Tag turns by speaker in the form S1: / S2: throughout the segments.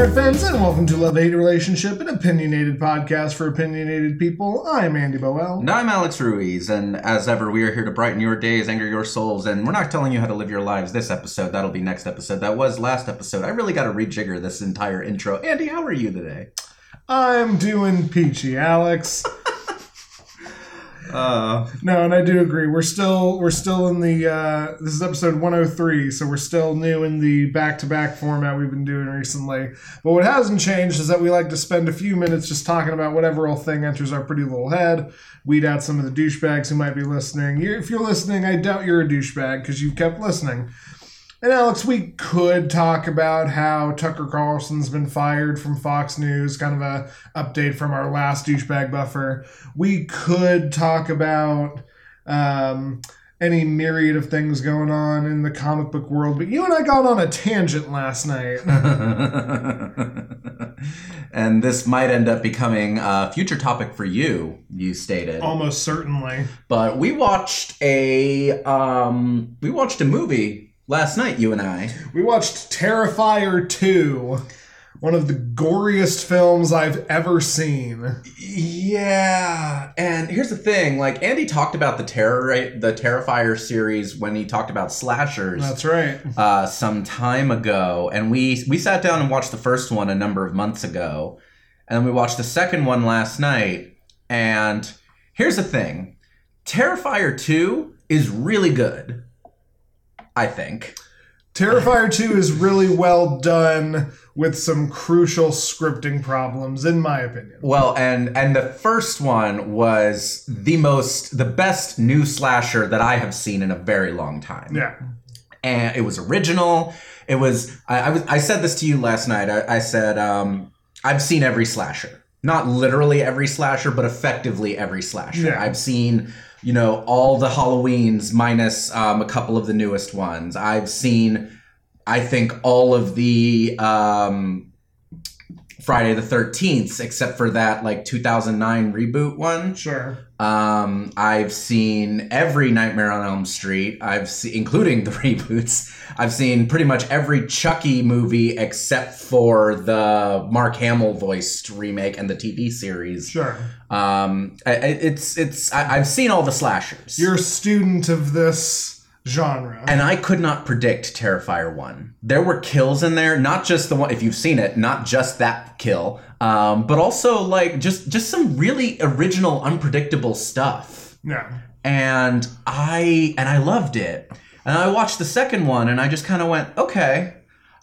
S1: Nerd fans, and welcome to Love Hate Relationship, an opinionated podcast for opinionated people. I'm Andy Boel.
S2: And I'm Alex Ruiz, and as ever, we are here to brighten your days, anger your souls, and we're not telling you how to live your lives this episode. That'll be next episode. That was last episode. I really got to rejigger this entire intro. Andy, how are you today?
S1: I'm doing peachy, Alex.
S2: Uh,
S1: No, and I do agree. We're still we're still in the uh, this is episode 103, so we're still new in the back to back format we've been doing recently. But what hasn't changed is that we like to spend a few minutes just talking about whatever old thing enters our pretty little head. Weed out some of the douchebags who might be listening. you if you're listening, I doubt you're a douchebag because you've kept listening. And Alex, we could talk about how Tucker Carlson's been fired from Fox News, kind of a update from our last douchebag buffer. We could talk about um, any myriad of things going on in the comic book world, but you and I got on a tangent last night.
S2: and this might end up becoming a future topic for you, you stated.
S1: Almost certainly.
S2: But we watched a um, we watched a movie last night, you and I.
S1: We watched Terrifier 2, one of the goriest films I've ever seen.
S2: Yeah, and here's the thing: like Andy talked about the terror, the Terrifier series when he talked about slashers
S1: That's right.
S2: uh, some time ago, and we we sat down and watched the first one a number of months ago, and then we watched the second one last night. And here's the thing: Terrifier two is really good. I think.
S1: Terrifier 2 is really well done with some crucial scripting problems, in my opinion.
S2: Well, and and the first one was the most the best new slasher that I have seen in a very long time.
S1: Yeah.
S2: and it was original. It was I, I was I said this to you last night. I, I said um, I've seen every slasher, not literally every slasher, but effectively every slasher.
S1: Yeah.
S2: I've seen you know all the Halloweens minus um, a couple of the newest ones. I've seen I think all of the um, Friday the Thirteenth, except for that like 2009 reboot one.
S1: Sure.
S2: Um, I've seen every Nightmare on Elm Street. I've seen, including the reboots. I've seen pretty much every Chucky movie except for the Mark Hamill voiced remake and the TV series.
S1: Sure.
S2: Um, I- I- it's it's I, I've seen all the slashers.
S1: You're a student of this genre.
S2: and I could not predict Terrifier 1. There were kills in there, not just the one if you've seen it, not just that kill, um, but also like just just some really original unpredictable stuff.
S1: yeah.
S2: and I and I loved it. And I watched the second one and I just kind of went, okay,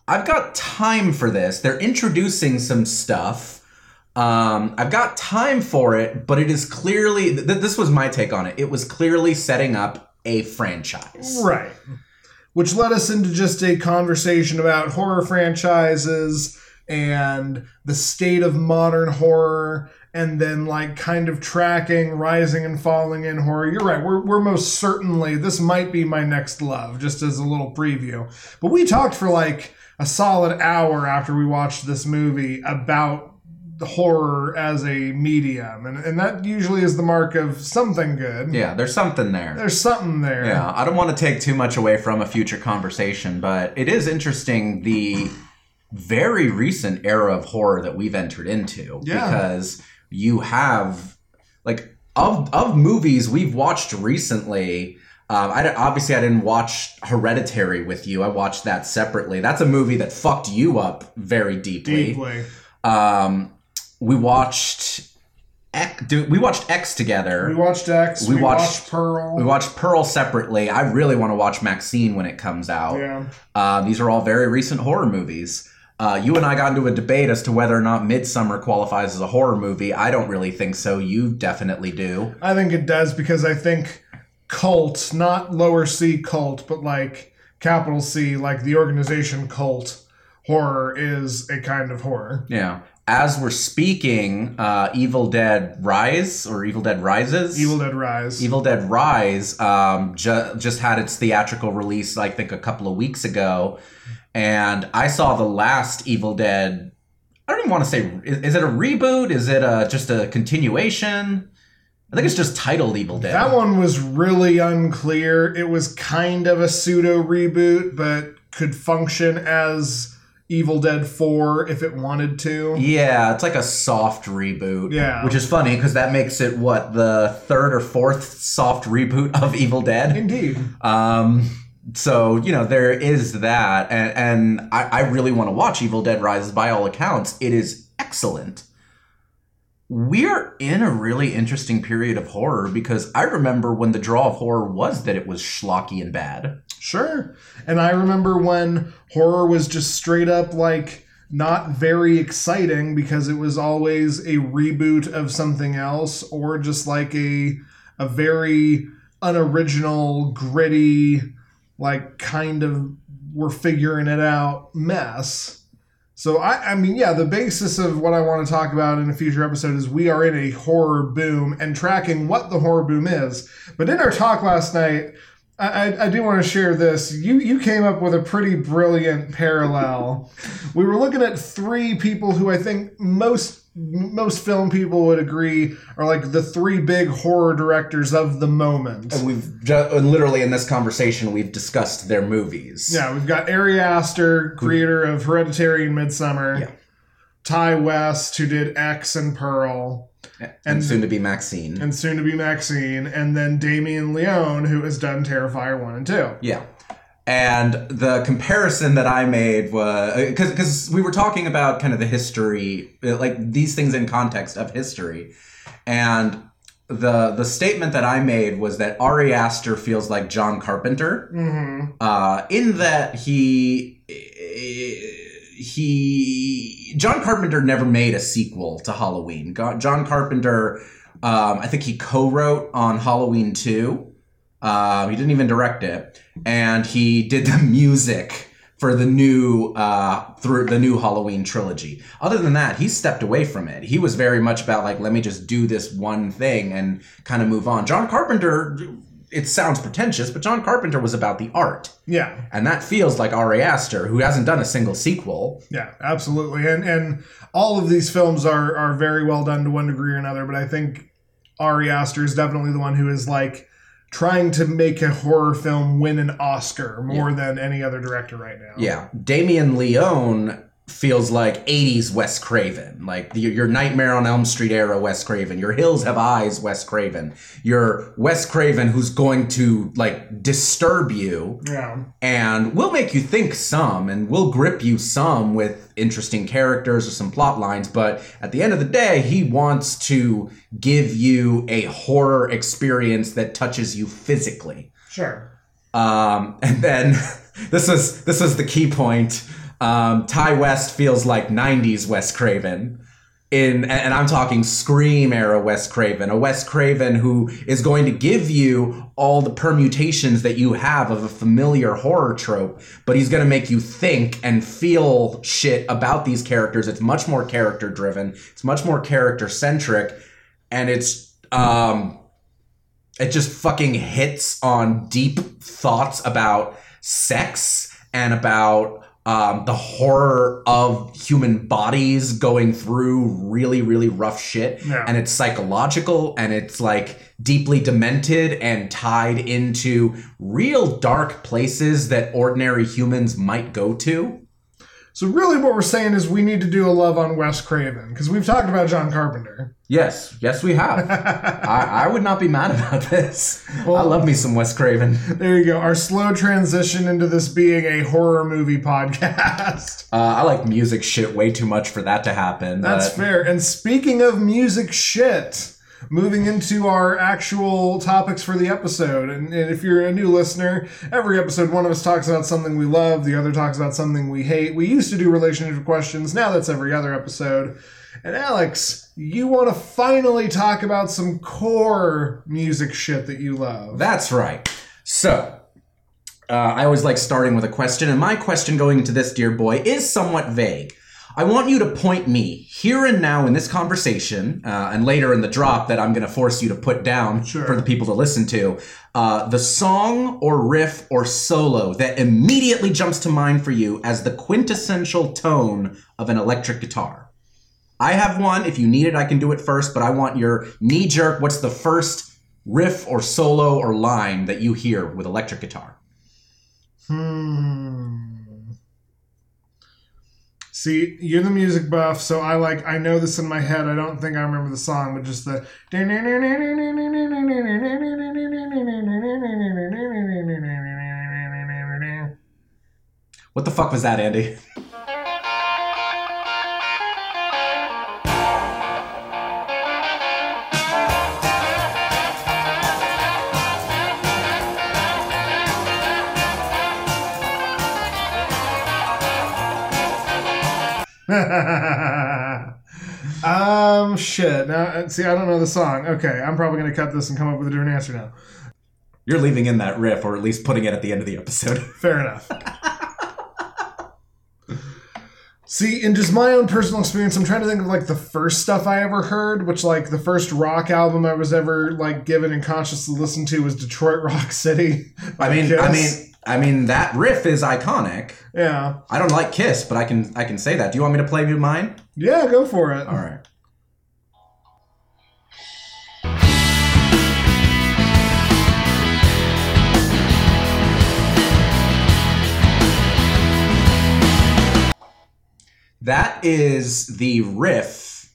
S2: I've got time for this. They're introducing some stuff. Um, I've got time for it, but it is clearly th- this was my take on it. It was clearly setting up a franchise.
S1: Right. Which led us into just a conversation about horror franchises and the state of modern horror and then like kind of tracking rising and falling in horror. You're right. We're, we're most certainly this might be my next love just as a little preview. But we talked for like a solid hour after we watched this movie about horror as a medium and, and that usually is the mark of something good.
S2: Yeah, there's something there.
S1: There's something there.
S2: Yeah, I don't want to take too much away from a future conversation, but it is interesting the very recent era of horror that we've entered into
S1: Yeah.
S2: because you have like of of movies we've watched recently. Um, I obviously I didn't watch Hereditary with you. I watched that separately. That's a movie that fucked you up very deeply.
S1: Deeply.
S2: Um, we watched X, do, we watched X together.
S1: We watched X.
S2: We
S1: We,
S2: watched-
S1: watched, Pearl.
S2: We watched Pearl separately. I really want to watch Maxine when it comes out.
S1: Yeah.
S2: Uh, these are all very recent horror movies. Uh, you and I got into a debate as to whether or not Midsommar qualifies as a horror movie. I don't really think so. You definitely do.
S1: I think it does because I think cult, not lower C cult, but like capital C, like the organization cult horror is a kind of horror.
S2: Yeah. As we're speaking, uh, Evil Dead Rise or Evil Dead Rises.
S1: Evil Dead Rise.
S2: Evil Dead Rise um, ju- just had its theatrical release, I think, a couple of weeks ago. And I saw the last Evil Dead. I don't even want to say. Is, is it a reboot? Is it a, just a continuation? I think it's just titled Evil Dead.
S1: That one was really unclear. It was kind of a pseudo reboot, but could function as Evil Dead 4 if it wanted to.
S2: Yeah, it's like a soft reboot.
S1: Yeah.
S2: Which is funny because that makes it what the third or fourth soft reboot of Evil Dead.
S1: Indeed.
S2: Um, so you know there is that, and and I, I really want to watch Evil Dead Rises. By all accounts, it is excellent. We're in a really interesting period of horror because I remember when the draw of horror was that it was schlocky and bad.
S1: Sure. And I remember when horror was just straight up like not very exciting because it was always a reboot of something else or just like a a very unoriginal, gritty, like kind of we're figuring it out mess. So I, I mean, yeah, the basis of what I want to talk about in a future episode is we are in a horror boom and tracking what the horror boom is. But in our talk last night, I, I, do want to share this. You you came up with a pretty brilliant parallel. we were looking at three people who I think most most film people would agree are like the three big horror directors of the moment.
S2: And we've literally in this conversation we've discussed their movies.
S1: Yeah, we've got Ari Aster, creator of Hereditary and Midsommar.
S2: Yeah.
S1: Ti West, who did X and Pearl,
S2: and,
S1: And-
S2: soon to be Maxine.
S1: and soon to be Maxine, and then Damien Leone, who has done Terrifier 1 and 2.
S2: Yeah. And the comparison that I made was because because we were talking about kind of the history, uh, like these things in context of history, and the the statement that I made was that Ari Aster feels like John Carpenter,
S1: Mm-hmm.
S2: uh, in that he he John Carpenter never made a sequel to Halloween. John Carpenter, um, I think he co-wrote on Halloween two. Uh, he didn't even direct it, and he did the music for the new uh, through the new Halloween trilogy. Other than that, he stepped away from it. He was very much about like, let me just do this one thing and kind of move on. John Carpenter. It sounds pretentious, but John Carpenter was about the art.
S1: Yeah,
S2: And that feels like Ari Aster, who hasn't done a single sequel.
S1: yeah, absolutely. And and all of these films are are very well done to one degree or another, but I think Ari Aster is definitely the one who is like trying to make a horror film win an Oscar more than any other director right now.
S2: Yeah. Damien Leone feels like 80s Wes Craven. Like the, your Nightmare on Elm Street era Wes Craven. Your Hills Have Eyes Wes Craven. Your Wes Craven who's going to like disturb you
S1: Yeah.
S2: and will make you think some and will grip you some with interesting characters or some plot lines but at the end of the day he wants to give you a horror experience that touches you physically
S1: Sure.
S2: um, and then this is this is the key point um, Ti West feels like 90s wes craven in and I'm talking Scream era Wes Craven, a Wes Craven who is going to give you all the permutations that you have of a familiar horror trope, but he's going to make you think and feel shit about these characters. It's much more character driven. It's much more character centric, and it's um, it just fucking hits on deep thoughts about sex and about um, the horror of human bodies going through really, really rough shit.
S1: Yeah.
S2: And it's psychological and it's like deeply demented and tied into real dark places that ordinary humans might go to.
S1: So really, what we're saying is we need to do a love on Wes Craven because we've talked about John Carpenter.
S2: Yes, yes, we have. I, I would not be mad about this. I love me some Wes Craven.
S1: There you go. Our slow transition into this being a horror movie podcast.
S2: Uh, I like music shit way too much for that to happen.
S1: That's
S2: but-
S1: fair. And speaking of music shit, moving into our actual topics for the episode. And, and if you're a new listener, every episode one of us talks about something we love, the other talks about something we hate. We used to do relationship questions, now that's every other episode. And Alex, you want to finally talk about some core music shit that you love.
S2: That's right. So, uh, I always like starting with a question, and my question going into this, dear boy, is somewhat vague. I want you to point me here and now in this conversation, uh, and later in the drop that I'm going to force you to put down
S1: Sure.
S2: for the people to listen to, uh, the song or riff or solo that immediately jumps to mind for you as the quintessential tone of an electric guitar. I have one. If you need it, I can do it first, but I want your knee jerk. What's the first riff or solo or line that you hear with electric guitar?
S1: Hmm. See, you're the music buff, so I like I know this in my head. I don't think I remember the song, but just the
S2: What the fuck was that, Andy?
S1: um shit. Now see I don't know the song. Okay, I'm probably gonna cut this and come up with a different answer now.
S2: You're leaving in that riff, or at least putting it at the end of the episode.
S1: Fair enough. See, in just my own personal experience, I'm trying to think of like the first stuff I ever heard, which like the first rock album I was ever like given and consciously listened to was Detroit Rock City.
S2: I mean, I mean, I mean that riff is iconic.
S1: yeah,
S2: I don't like Kiss, but I can I can say that. Do you want me to play you mine?
S1: yeah, go for it.
S2: All right. That is the riff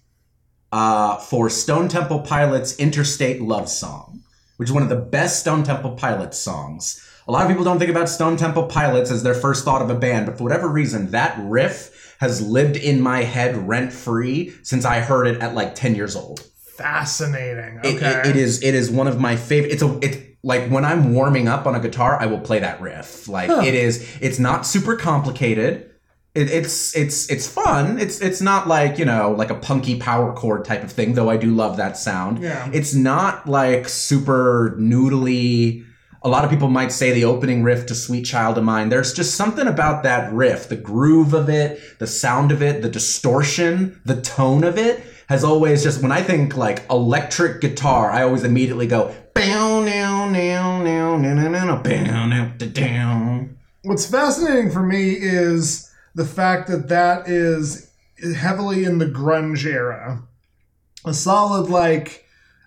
S2: uh, for Stone Temple Pilots' Interstate Love Song, which is one of the best Stone Temple Pilots songs. A lot of people don't think about Stone Temple Pilots as their first thought of a band, but for whatever reason, that riff has lived in my head rent free since I heard it at like 10 years old.
S1: Fascinating.
S2: It-
S1: Okay.
S2: it- it is it is one of my favorite. It's a it's like when I'm warming up on a guitar, I will play that riff. Like
S1: Huh.
S2: it is. It's not super complicated. It, it's it's it's fun. It's it's not like you know like a punky power chord type of thing. Though I do love that sound.
S1: Yeah.
S2: It's not like super noodly. A lot of people might say the opening riff to Sweet Child O' Mine. There's just something about that riff, the groove of it, the sound of it, the distortion, the tone of it has always just when I think like electric guitar, I always immediately go down.
S1: What's fascinating for me is the fact that that is heavily in the grunge era. A solid, like,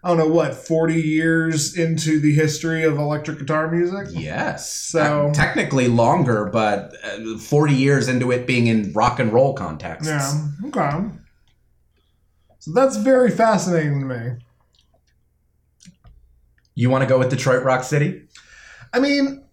S1: I don't know what, 40 years into the history of electric guitar music?
S2: Yes.
S1: So-
S2: Uh, technically longer, but uh, 40 years into it being in rock and roll contexts.
S1: Yeah, okay. So that's very fascinating to me.
S2: You want to go with Detroit Rock City?
S1: I mean,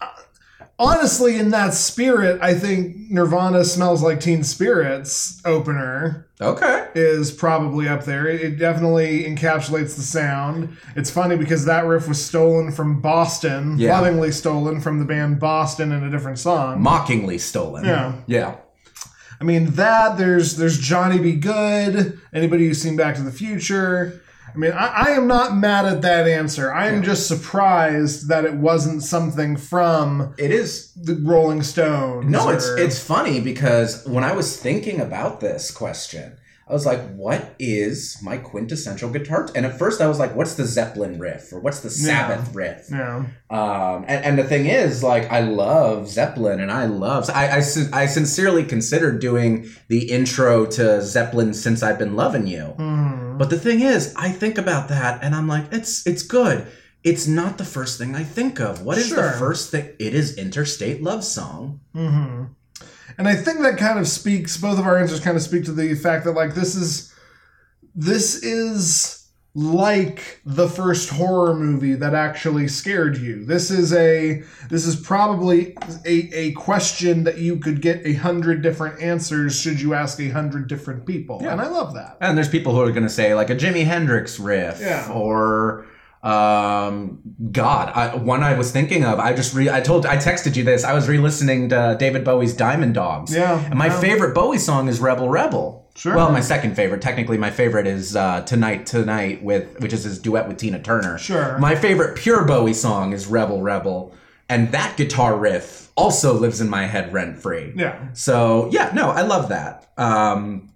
S1: honestly, in that spirit, I think Nirvana Smells Like Teen Spirits opener
S2: Okay.
S1: is probably up there. It it definitely encapsulates the sound. It's funny because that riff was stolen from Boston,
S2: Yeah.
S1: lovingly stolen from the band Boston in a different song.
S2: Mockingly stolen.
S1: Yeah.
S2: Yeah.
S1: I mean that there's there's Johnny B. Goode. Anybody who's seen Back to the Future. I mean, I, I am not mad at that answer. I am
S2: Yeah.
S1: just surprised that it wasn't something from
S2: It is
S1: the Rolling Stones.
S2: No, it's it's funny because when I was thinking about this question, I was like, "What is my quintessential guitar?" T-? And at first, I was like, "What's the Zeppelin riff or what's the
S1: Yeah.
S2: Sabbath riff?"
S1: yeah.
S2: Um, and, and the thing is, like, I love Zeppelin, and I love I I, I sincerely considered doing the intro to Zeppelin since I've been loving you.
S1: Mhm.
S2: But the thing is, I think about that, and I'm like, it's it's good. It's not the first thing I think of. What is
S1: Sure.
S2: the first thing? It is Interstate Love Song.
S1: hmm And I think that kind of speaks. Both of our answers kind of speak to the fact that like this is this is like the first horror movie that actually scared you. This is a this is probably a, a question that you could get a hundred different answers should you ask a hundred different people.
S2: Yeah.
S1: And I love that.
S2: And there's people who are going to say like a Jimi Hendrix riff
S1: Yeah.
S2: or um god I, one i was thinking of i just re i told i texted you this i was re-listening to david bowie's diamond dogs
S1: Yeah.
S2: and my
S1: yeah.
S2: favorite bowie song is rebel rebel
S1: Sure.
S2: well my second favorite technically my favorite is uh tonight tonight with which is his duet with tina turner
S1: Sure.
S2: my favorite pure bowie song is rebel rebel and that guitar riff also lives in my head rent free
S1: yeah.
S2: so yeah, no, I love that. Um,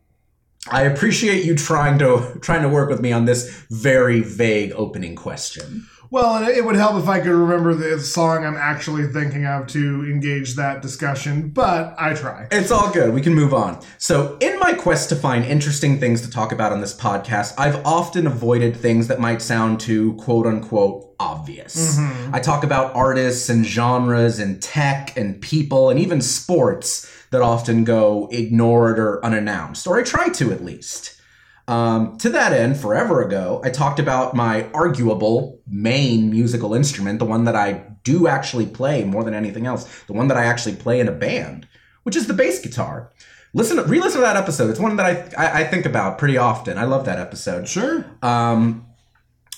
S2: I appreciate you trying to trying to work with me on this very vague opening question.
S1: Well, and it would help if I could remember the song I'm actually thinking of to engage that discussion, but I try.
S2: It's all good. We can move on. So, in my quest to find interesting things to talk about on this podcast, I've often avoided things that might sound too quote unquote obvious. Mm-hmm. I talk about artists and genres and tech and people and even sports that often go ignored or unannounced, or I try to at least. Um, to that end, forever ago, I talked about my arguable main musical instrument, the one that I do actually play more than anything else, the one that I actually play in a band, which is the bass guitar. Listen, re-listen to that episode. It's one that I, I I think about pretty often. I love that episode.
S1: Sure.
S2: Um,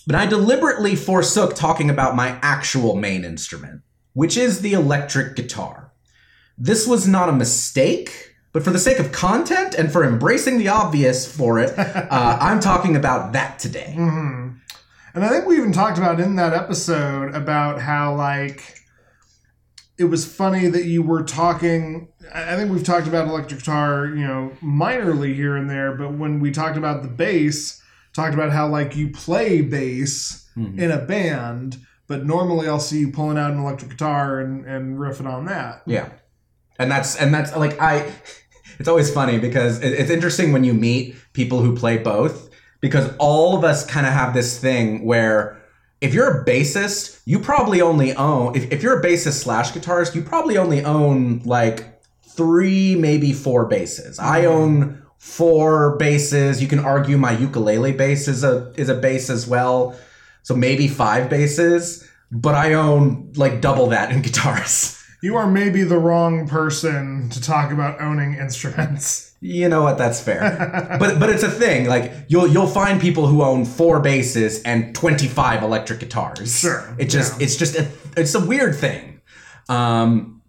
S2: but I deliberately forsook talking about my actual main instrument, which is the electric guitar. This was not a mistake, but for the sake of content and for embracing the obvious for it, uh, I'm talking about that today.
S1: hmm And I think we even talked about in that episode about how like it was funny that you were talking. I think we've talked about electric guitar, you know, minorly here and there, but when we talked about the bass, talked about how like you play bass
S2: Mhm.
S1: in a band, but normally I'll see you pulling out an electric guitar and, and riffing on that.
S2: Yeah, and that's and that's like I. It's always funny because it- it's interesting when you meet people who play both because all of us kind of have this thing where if you're a bassist, you probably only own if, if you're a bassist slash guitarist, you probably only own like three, maybe four basses. I mm-hmm. own four basses. You can argue my ukulele bass is a is a bass as well. So maybe five basses, but I own like double that in guitars.
S1: You are maybe the wrong person to talk about owning instruments.
S2: You know what? That's fair. but but it's a thing. Like you'll you'll find people who own four basses and twenty five electric guitars.
S1: Sure,
S2: It just
S1: yeah.
S2: it's just a, it's a weird thing. Um,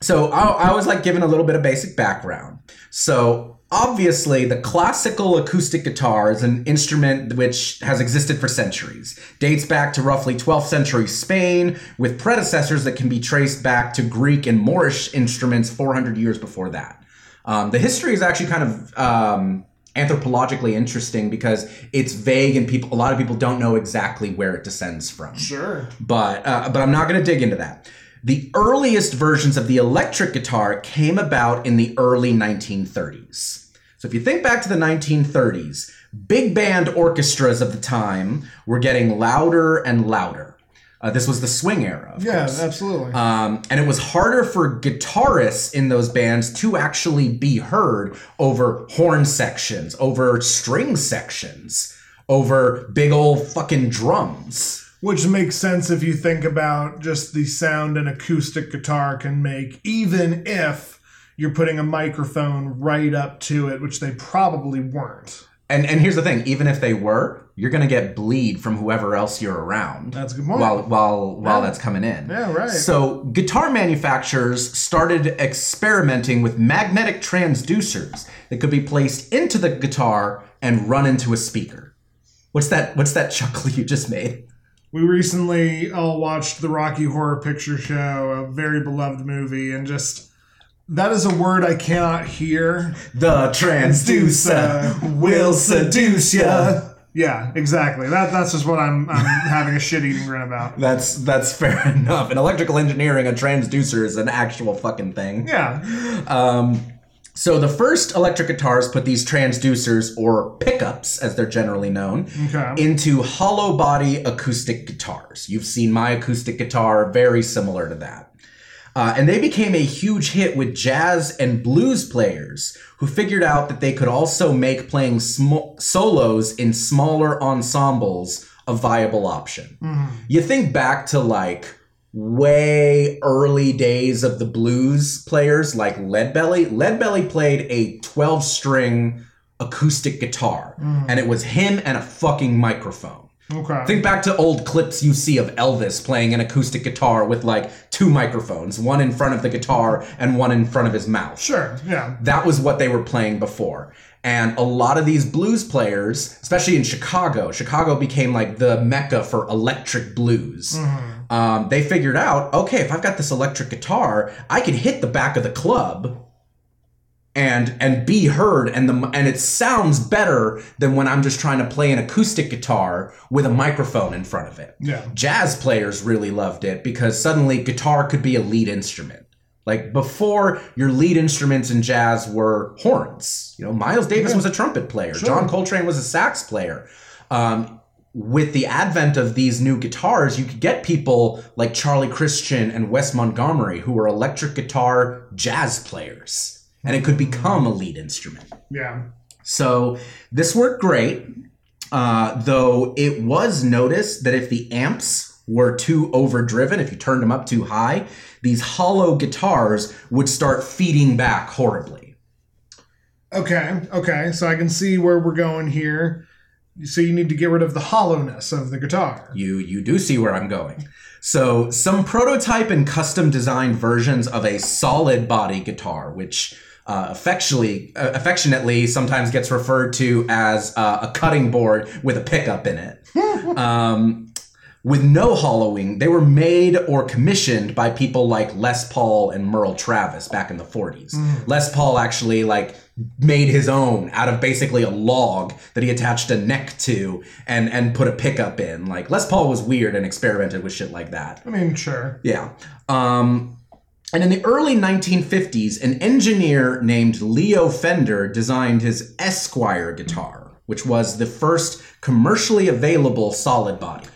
S2: so I, I was like given a little bit of basic background. So obviously, the classical acoustic guitar is an instrument which has existed for centuries. Dates back to roughly 12th century Spain, with predecessors that can be traced back to Greek and Moorish instruments 400 years before that. Um, the history is actually kind of um, anthropologically interesting because it's vague and people a lot of people don't know exactly where it descends from
S1: Sure.
S2: but uh, but I'm not going to dig into that. The earliest versions of the electric guitar came about in the early 1930s. So if you think back to the 1930s, big band orchestras of the time were getting louder and louder. Uh, this was the swing era. Of
S1: Yeah,
S2: course.
S1: absolutely.
S2: Um, and it was harder for guitarists in those bands to actually be heard over horn sections, over string sections, over big old fucking drums.
S1: Which makes sense if you think about just the sound an acoustic guitar can make, even if you're putting a microphone right up to it, which they probably weren't.
S2: And and here's the thing, even if they were, you're gonna get bleed from whoever else you're around.
S1: That's a good point.
S2: While while while
S1: Yeah.
S2: that's coming in.
S1: Yeah, right.
S2: So guitar manufacturers started experimenting with magnetic transducers that could be placed into the guitar and run into a speaker. What's that what's that chuckle you just made?
S1: We recently all watched the Rocky Horror Picture Show, a very beloved movie, and just that is a word I cannot hear.
S2: The transducer will seduce ya.
S1: Yeah, exactly. That that's just what I'm I'm having a shit eating grin about.
S2: That's that's fair enough. In electrical engineering, a transducer is an actual fucking thing.
S1: Yeah.
S2: Um, so the first electric guitars put these transducers, or pickups as they're generally known,
S1: Okay.
S2: into hollow body acoustic guitars. You've seen my acoustic guitar, very similar to that. Uh, and they became a huge hit with jazz and blues players who figured out that they could also make playing sm- solos in smaller ensembles a viable option. You think back to like way early days of the blues players like Leadbelly. Leadbelly played a 12 string acoustic guitar, mm. and it was him and a fucking microphone.
S1: Okay.
S2: Think back to old clips you see of Elvis playing an acoustic guitar with like two microphones, one in front of the guitar and one in front of his mouth.
S1: sure. Yeah.
S2: That was what they were playing before. And a lot of these blues players, especially in Chicago, Chicago became like the mecca for electric blues. Um, they figured out, okay, if I've got this electric guitar, I can hit the back of the club and and be heard and the and it sounds better than when I'm just trying to play an acoustic guitar with a microphone in front of it.
S1: Yeah.
S2: Jazz players really loved it because suddenly guitar could be a lead instrument. Like before, your lead instruments in jazz were horns. You know, Miles Davis
S1: Yeah.
S2: was a trumpet player.
S1: Sure.
S2: John Coltrane was a sax player. Um, with the advent of these new guitars, you could get people like Charlie Christian and Wes Montgomery, who were electric guitar jazz players, and it could become a lead instrument.
S1: Yeah.
S2: So this worked great, uh, though it was noticed that if the amps were too overdriven, if you turned them up too high, these hollow guitars would start feeding back horribly.
S1: Okay. Okay. So I can see where we're going here. So you need to get rid of the hollowness of the guitar.
S2: You you do see where I'm going. So some prototype and custom designed versions of a solid body guitar, which uh, affectionately, uh, affectionately sometimes gets referred to as uh, a cutting board with a pickup in it. um, with no hollowing, they were made or commissioned by people like Les Paul and Merle Travis back in the 40s. Les Paul actually like made his own out of basically a log that he attached a neck to and and put a pickup in. Like Les Paul was weird and experimented with shit like that.
S1: I mean, sure.
S2: Yeah. Um, and in the early 1950s, an engineer named Leo Fender designed his Esquire guitar, which was the first commercially available solid body.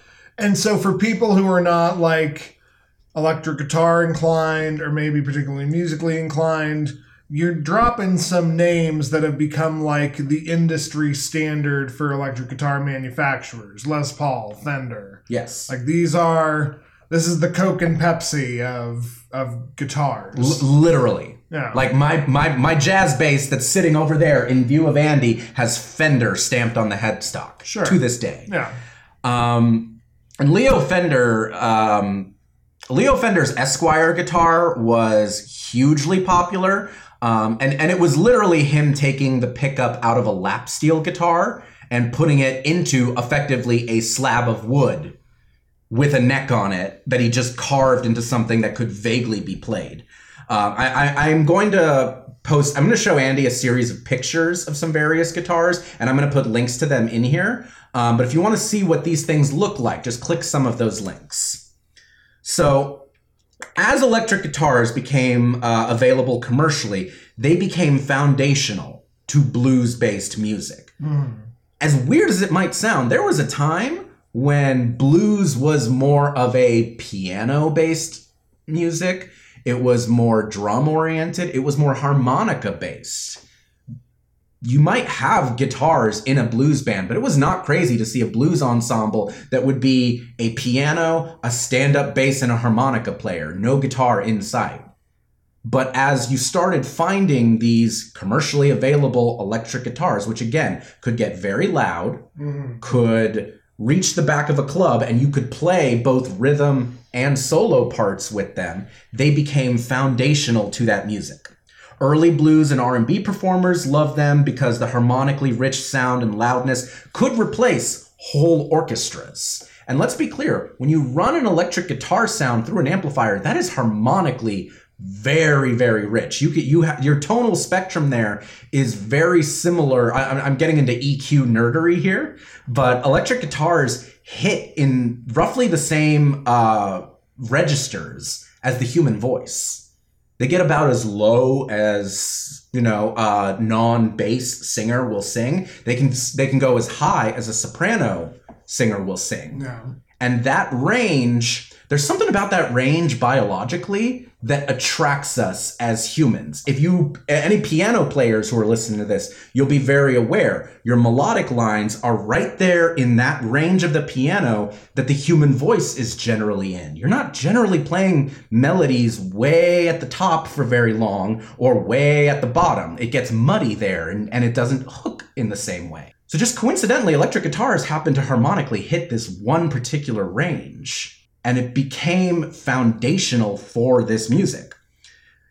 S1: And so for people who are not like electric guitar inclined or maybe particularly musically inclined, you're dropping some names that have become like the industry standard for electric guitar manufacturers. Les Paul, Fender.
S2: Yes.
S1: Like these are this is the Coke and Pepsi of of guitars.
S2: L- literally.
S1: yeah.
S2: Like my, my my jazz bass that's sitting over there in view of Andy has Fender stamped on the headstock
S1: Sure.
S2: to this day.
S1: yeah.
S2: Um, and Leo Fender, um, Leo Fender's Esquire guitar was hugely popular. Um, and, and it was literally him taking the pickup out of a lap steel guitar and putting it into effectively a slab of wood with a neck on it that he just carved into something that could vaguely be played. Um, I, I, I'm going to post, I'm going to show Andy a series of pictures of some various guitars, and I'm going to put links to them in here. Um, but if you want to see what these things look like, just click some of those links. So, as electric guitars became uh, available commercially, they became foundational to blues based music. As weird as it might sound, there was a time when blues was more of a piano based music, it was more drum oriented, it was more harmonica based. You might have guitars in a blues band, but it was not crazy to see a blues ensemble that would be a piano, a stand up bass, and a harmonica player, no guitar in sight. But as you started finding these commercially available electric guitars, which again could get very loud, mm-hmm. could reach the back of a club, and you could play both rhythm and solo parts with them, they became foundational to that music. Early blues and R&B performers loved them because the harmonically rich sound and loudness could replace whole orchestras. And let's be clear, when you run an electric guitar sound through an amplifier, that is harmonically very very rich. You could you have your tonal spectrum there is very similar. I, i'm getting into eq nerdery here but electric guitars hit in roughly the same uh, registers as the human voice they get about as low as you know a non-bass singer will sing. They can they can go as high as a soprano singer will sing. And that range, there's something about that range biologically that attracts us as humans. If you, any piano players who are listening to this, you'll be very aware. Your melodic lines are right there in that range of the piano that the human voice is generally in. You're not generally playing melodies way at the top for very long or way at the bottom. It gets muddy there and, and it doesn't hook in the same way. So just coincidentally, electric guitars happen to harmonically hit this one particular range, and it became foundational for this music.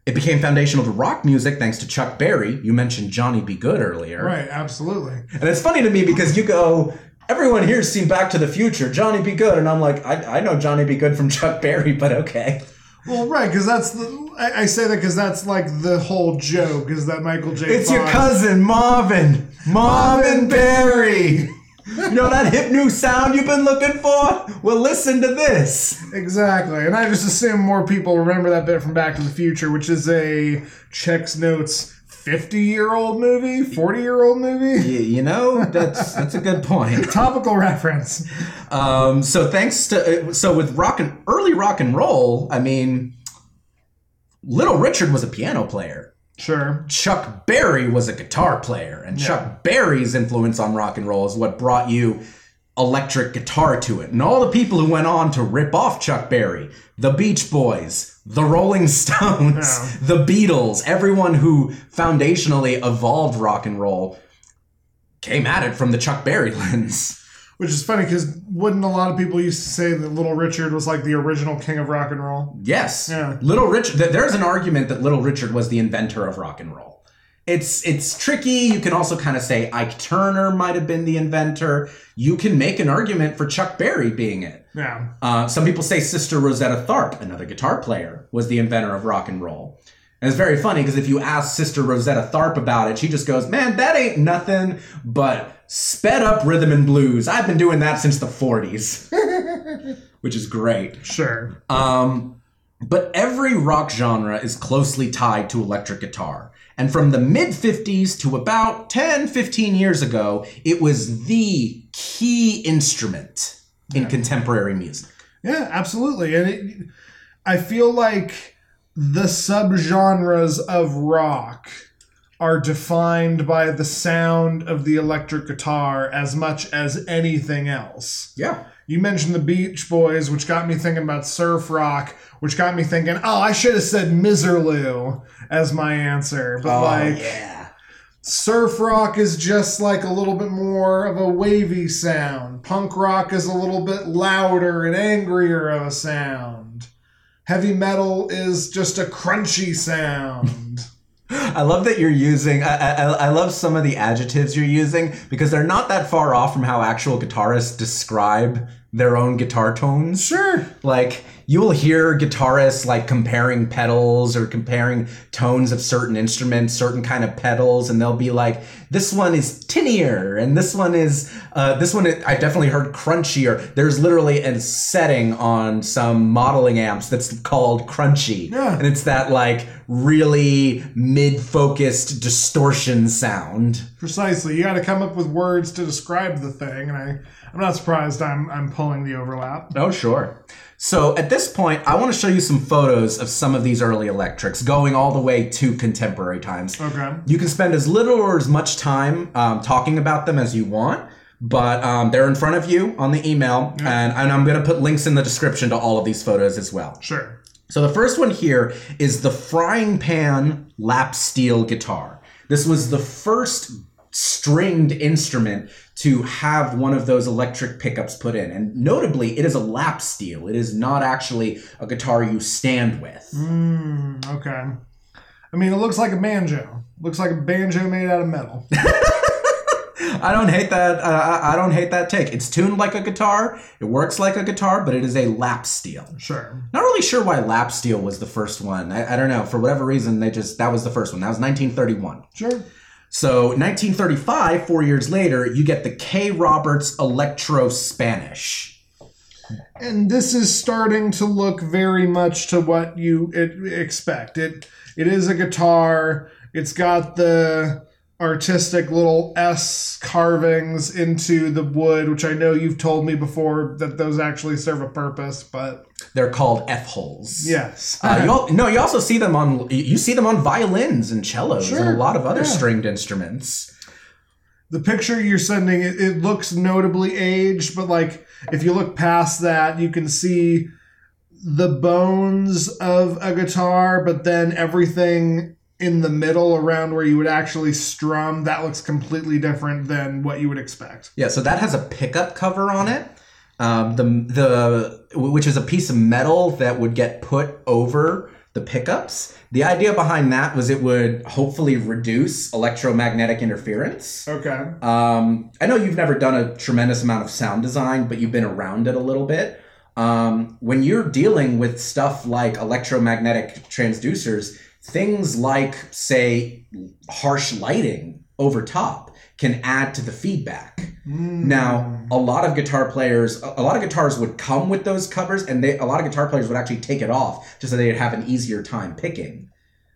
S2: It became foundational to rock music thanks to Chuck Berry. You mentioned Johnny B. Goode earlier.
S1: Right, absolutely.
S2: And it's funny to me because you go, everyone here's seen Back to the Future, Johnny B. Goode. And I'm like, I, I know Johnny B. Goode from Chuck Berry, but okay.
S1: Well, right, because that's the. I, I say that because that's like the whole joke is that Michael J.
S2: It's your
S1: Fox-
S2: cousin Marvin, Marvin Berry. You know that hip new sound you've been looking for? Well, listen to this.
S1: Exactly, and I just assume more people remember that bit from Back to the Future, which is a checks notes fifty-year-old movie, forty-year-old movie.
S2: You, you know that's that's a good point.
S1: Topical reference.
S2: Um, so thanks to so with rock and early rock and roll, I mean, Little Richard was a piano player.
S1: Sure.
S2: Chuck Berry was a guitar player, and Chuck Berry's influence on rock and roll is what brought you electric guitar to it. And all the people who went on to rip off Chuck Berry, the Beach Boys, the Rolling Stones,
S1: Yeah.
S2: the Beatles, everyone who foundationally evolved rock and roll came at it from the Chuck Berry lens.
S1: Which is funny because wouldn't a lot of people used to say that Little Richard was like the original king of rock and roll?
S2: Yes.
S1: Yeah.
S2: Little Richard. th- There's an argument that Little Richard was the inventor of rock and roll. It's it's tricky. You can also kind of say Ike Turner might have been the inventor. You can make an argument for Chuck Berry being it.
S1: Yeah.
S2: Uh, some people say Sister Rosetta Tharpe, another guitar player, was the inventor of rock and roll. And it's very funny because if you ask Sister Rosetta Tharpe about it, she just goes, "Man, that ain't nothing but sped up rhythm and blues. I've been doing that since the '40s," which is great.
S1: Sure.
S2: Um, but every rock genre is closely tied to electric guitar. And from the mid 50s to about 10, 15 years ago, it was the key instrument in contemporary music.
S1: Yeah, absolutely. And it, I feel like the subgenres of rock are defined by the sound of the electric guitar as much as anything else.
S2: Yeah.
S1: You mentioned the Beach Boys, which got me thinking about surf rock, which got me thinking, oh, I should have said Miserlou as my answer. But oh, like,
S2: Oh, yeah.
S1: surf rock is just like a little bit more of a wavy sound. Punk rock is a little bit louder and angrier of a sound. Heavy metal is just a crunchy sound.
S2: I love that you're using. I, I, I love some of the adjectives you're using because they're not that far off from how actual guitarists describe their own guitar tones.
S1: sure.
S2: Like you'll hear guitarists like comparing pedals or comparing tones of certain instruments, certain kind of pedals, and they'll be like, "This one is tinier, and this one is uh, this one." I definitely heard crunchier. There's literally a setting on some modeling amps that's called crunchy,
S1: Yeah.
S2: and it's that like really mid-focused distortion sound.
S1: Precisely. You got to come up with words to describe the thing, and I, I'm not surprised I'm, I'm pulling the overlap.
S2: Oh, sure. So at this point, I want to show you some photos of some of these early electrics going all the way to contemporary times.
S1: Okay.
S2: You can spend as little or as much time um, talking about them as you want, but um, they're in front of you on the email, and, and I'm going to put links in the description to all of these photos as well.
S1: Sure.
S2: So the first one here is the frying pan lap steel guitar. This was the first stringed instrument to have one of those electric pickups put in. And notably, it is a lap steel. It is not actually a guitar you stand with.
S1: Mm, okay. I mean, it looks like a banjo. Looks like a banjo made out of metal.
S2: I don't hate that. Uh, I don't hate that take. It's tuned like a guitar. It works like a guitar, but it is a lap steel.
S1: Sure.
S2: Not really sure why lap steel was the first one. I, I don't know. For whatever reason, they just that was the first one. That was 1931.
S1: Sure.
S2: So 1935, four years later, you get the Kay Roberts Electro Spanish.
S1: and this is starting to look very much to what you expect. It it is a guitar. It's got the artistic little S carvings into the wood, which I know you've told me before that those actually serve a purpose. But
S2: They're called F holes.
S1: yes,
S2: Uh, you al- no, you also see them on you see them on violins and cellos and a lot of other
S1: yeah.
S2: stringed instruments.
S1: the picture you're sending it, it looks notably aged, but like if you look past that, you can see the bones of a guitar, but then everything in the middle around where you would actually strum that looks completely different than what you would expect.
S2: Yeah, so that has a pickup cover on it. Um, the the which is a piece of metal that would get put over the pickups. The idea behind that was it would hopefully reduce electromagnetic interference.
S1: Okay.
S2: Um, I know you've never done a tremendous amount of sound design, but you've been around it a little bit. Um, when you're dealing with stuff like electromagnetic transducers, things like, say, harsh lighting over top can add to the feedback. Hmm. Now, a lot of guitar players, a a lot of guitars would come with those covers, and they, a lot of guitar players would actually take it off just so they'd have an easier time picking.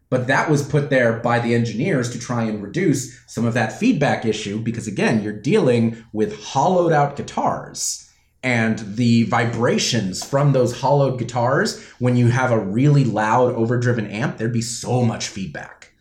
S2: But that was put there by the engineers to try and reduce some of that feedback issue because, again, you're dealing with hollowed out guitars. And the vibrations from those hollowed guitars, when you have a really loud, overdriven amp, there'd be so much feedback.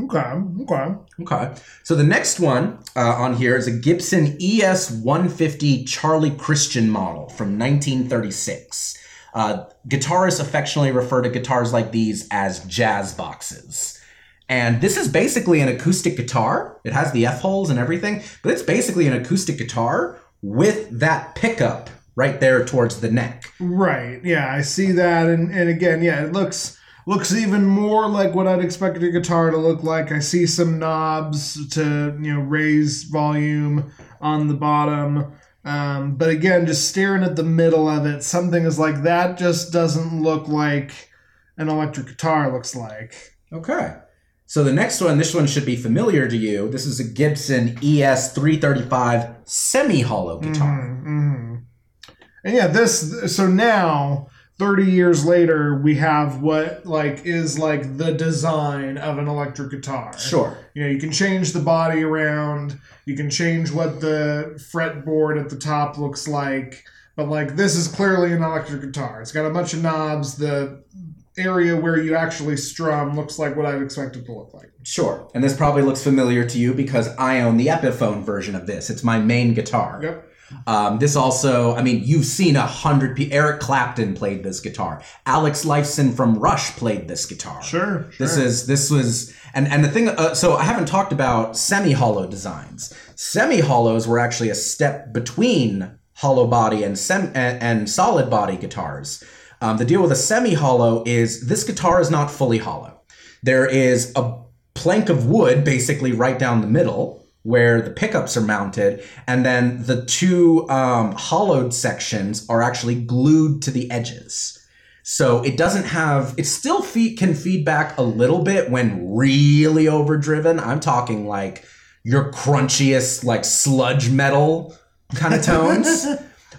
S1: Okay, okay.
S2: Okay. So the next one uh, on here is a Gibson ES 150 Charlie Christian model from 1936. Uh, guitarists affectionately refer to guitars like these as jazz boxes. And this is basically an acoustic guitar. It has the F holes and everything, but it's basically an acoustic guitar with that pickup right there towards the neck.
S1: Right. Yeah, I see that, and and again, yeah, it looks looks even more like what I'd expect a guitar to look like. I see some knobs to you know raise volume on the bottom. Um, but again, just staring at the middle of it, something is like that just doesn't look like an electric guitar looks like.
S2: Okay. So the next one, this one should be familiar to you. This is a Gibson E ES 335 semi hollow guitar.
S1: hmm And yeah, this so now 30 years later we have what like is like the design of an electric guitar.
S2: Sure.
S1: You know, you can change the body around, you can change what the fretboard at the top looks like, but like this is clearly an electric guitar. It's got a bunch of knobs, the area where you actually strum looks like what I'd expect it to look like.
S2: Sure. And this probably looks familiar to you because I own the Epiphone version of this. It's my main guitar.
S1: Yep.
S2: Um, this also, I mean, you've seen a hundred people. Eric Clapton played this guitar. Alex Lifeson from Rush played this guitar.
S1: Sure.
S2: This is this was and and the thing. Uh, so I haven't talked about semi-hollow designs. Semi-hollows were actually a step between hollow body and sem and, and solid body guitars. Um, the deal with a semi-hollow is this guitar is not fully hollow. There is a plank of wood basically right down the middle where the pickups are mounted, and then the two um, hollowed sections are actually glued to the edges. So it doesn't have. It still feed, can feedback a little bit when really overdriven. I'm talking like your crunchiest, like sludge metal kind of tones.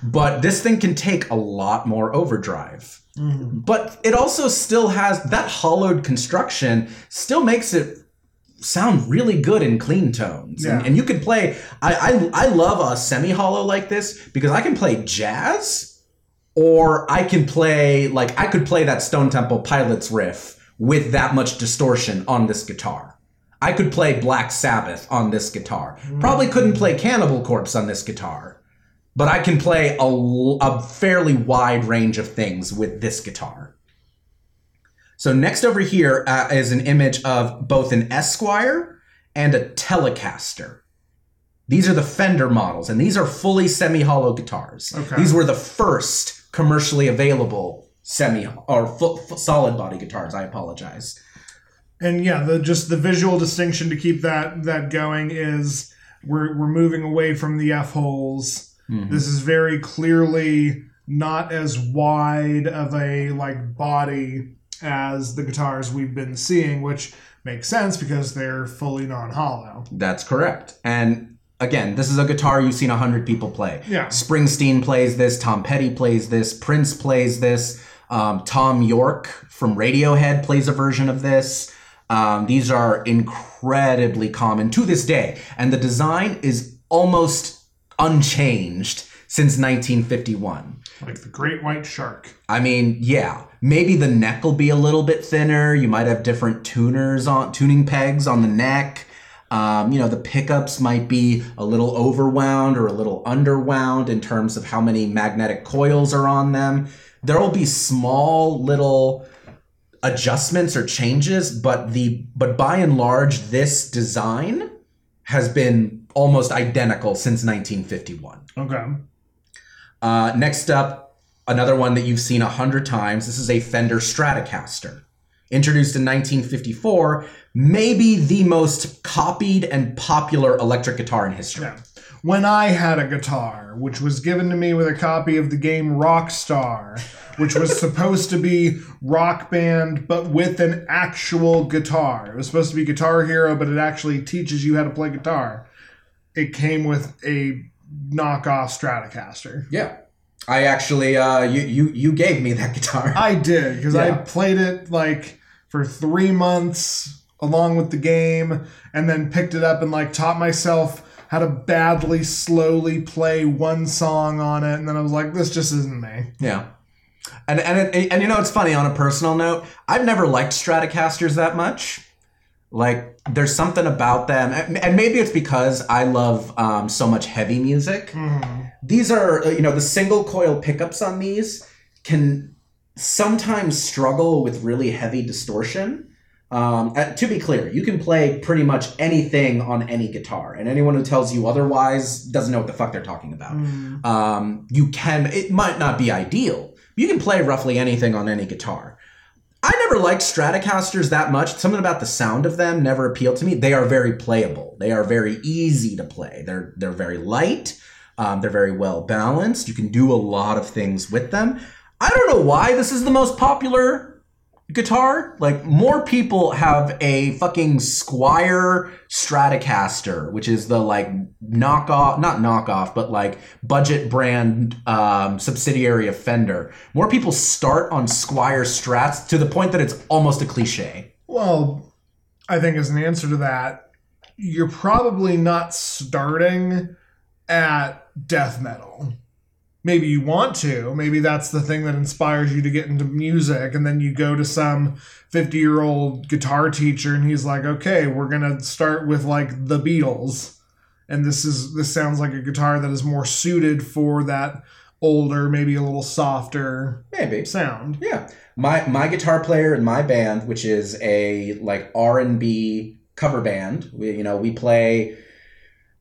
S2: But this thing can take a lot more overdrive. Mm-hmm. But it also still has that hollowed construction. Still makes it sound really good in clean tones. And,
S1: Yeah.
S2: and you can play. I, I I love a semi hollow like this because I can play jazz or I can play like I could play that Stone Temple Pilots riff with that much distortion on this guitar. I could play Black Sabbath on this guitar. Probably couldn't mm. play Cannibal Corpse on this guitar, but I can play a fairly wide range of things with this guitar. So next over here uh, is an image of both an Esquire and a Telecaster. These are the Fender models, and these are fully semi-hollow guitars.
S1: Okay.
S2: These were the first commercially available semi or solid body guitars. I apologize.
S1: and yeah the just the visual distinction to keep that that going is we're we're moving away from the f holes this is very clearly not as wide of a like body as the guitars we've been seeing which makes sense because they're fully non-hollow
S2: That's correct. And again, this is a guitar you've seen a hundred people play.
S1: Yeah.
S2: Springsteen plays this. Tom Petty plays this. Prince plays this. Um, Thom Yorke from Radiohead plays a version of this. Um, these are incredibly common to this day, and the design is almost unchanged since 1951.
S1: like the great white shark
S2: I mean, yeah, maybe the neck will be a little bit thinner. You might have different tuners on tuning pegs on the neck. Um, you know, the pickups might be a little overwound or a little underwound in terms of how many magnetic coils are on them. There will be small little adjustments or changes, but the but by and large, this design has been almost identical since 1951.
S1: okay
S2: Uh, next up, another one that you've seen a hundred times. This is a Fender Stratocaster. introduced in 1954, maybe the most copied and popular electric guitar in history.
S1: Yeah. When I had a guitar, which was given to me with a copy of the game Rockstar, which was supposed to be rock band but with an actual guitar. It was supposed to be Guitar Hero, but it actually teaches you how to play guitar. It came with a knockoff Stratocaster.
S2: Yeah. I actually, uh, you, you, you gave me that guitar.
S1: I did because I played it like for three months along with the game, and then picked it up and like taught myself how to badly slowly play one song on it, and then I was like, this just isn't me.
S2: Yeah. And and it, and you know it's funny on a personal note, I've never liked Stratocasters that much. Like there's something about them and maybe it's because I love um, so much heavy music. These are uh, you know the single coil pickups on these can sometimes struggle with really heavy distortion. Um, uh, to be clear, you can play pretty much anything on any guitar, and anyone who tells you otherwise doesn't know what the fuck they're talking about um, you can it might not be ideal you can play roughly anything on any guitar i never liked stratocasters that much. Something about the sound of them never appealed to me. They are very playable. They are very easy to play. They're they're very light. Um, they're very well balanced. You can do a lot of things with them. I don't know why this is the most popular guitar like more people have a fucking Squier stratocaster which is the like knockoff not knockoff but like budget brand um, subsidiary of fender more people start on Squier strats to the point that it's almost a cliche
S1: Well, I think as an answer to that, you're probably not starting at death metal. Maybe you want to. Maybe that's the thing that inspires you to get into music. And then you go to some 50 year old guitar teacher and he's like, okay, we're going to start with like the Beatles. And this is this sounds like a guitar that is more suited for that older, maybe a little softer
S2: maybe
S1: sound.
S2: Yeah, my my guitar player in my band, which is a like R and B cover band. We you know we play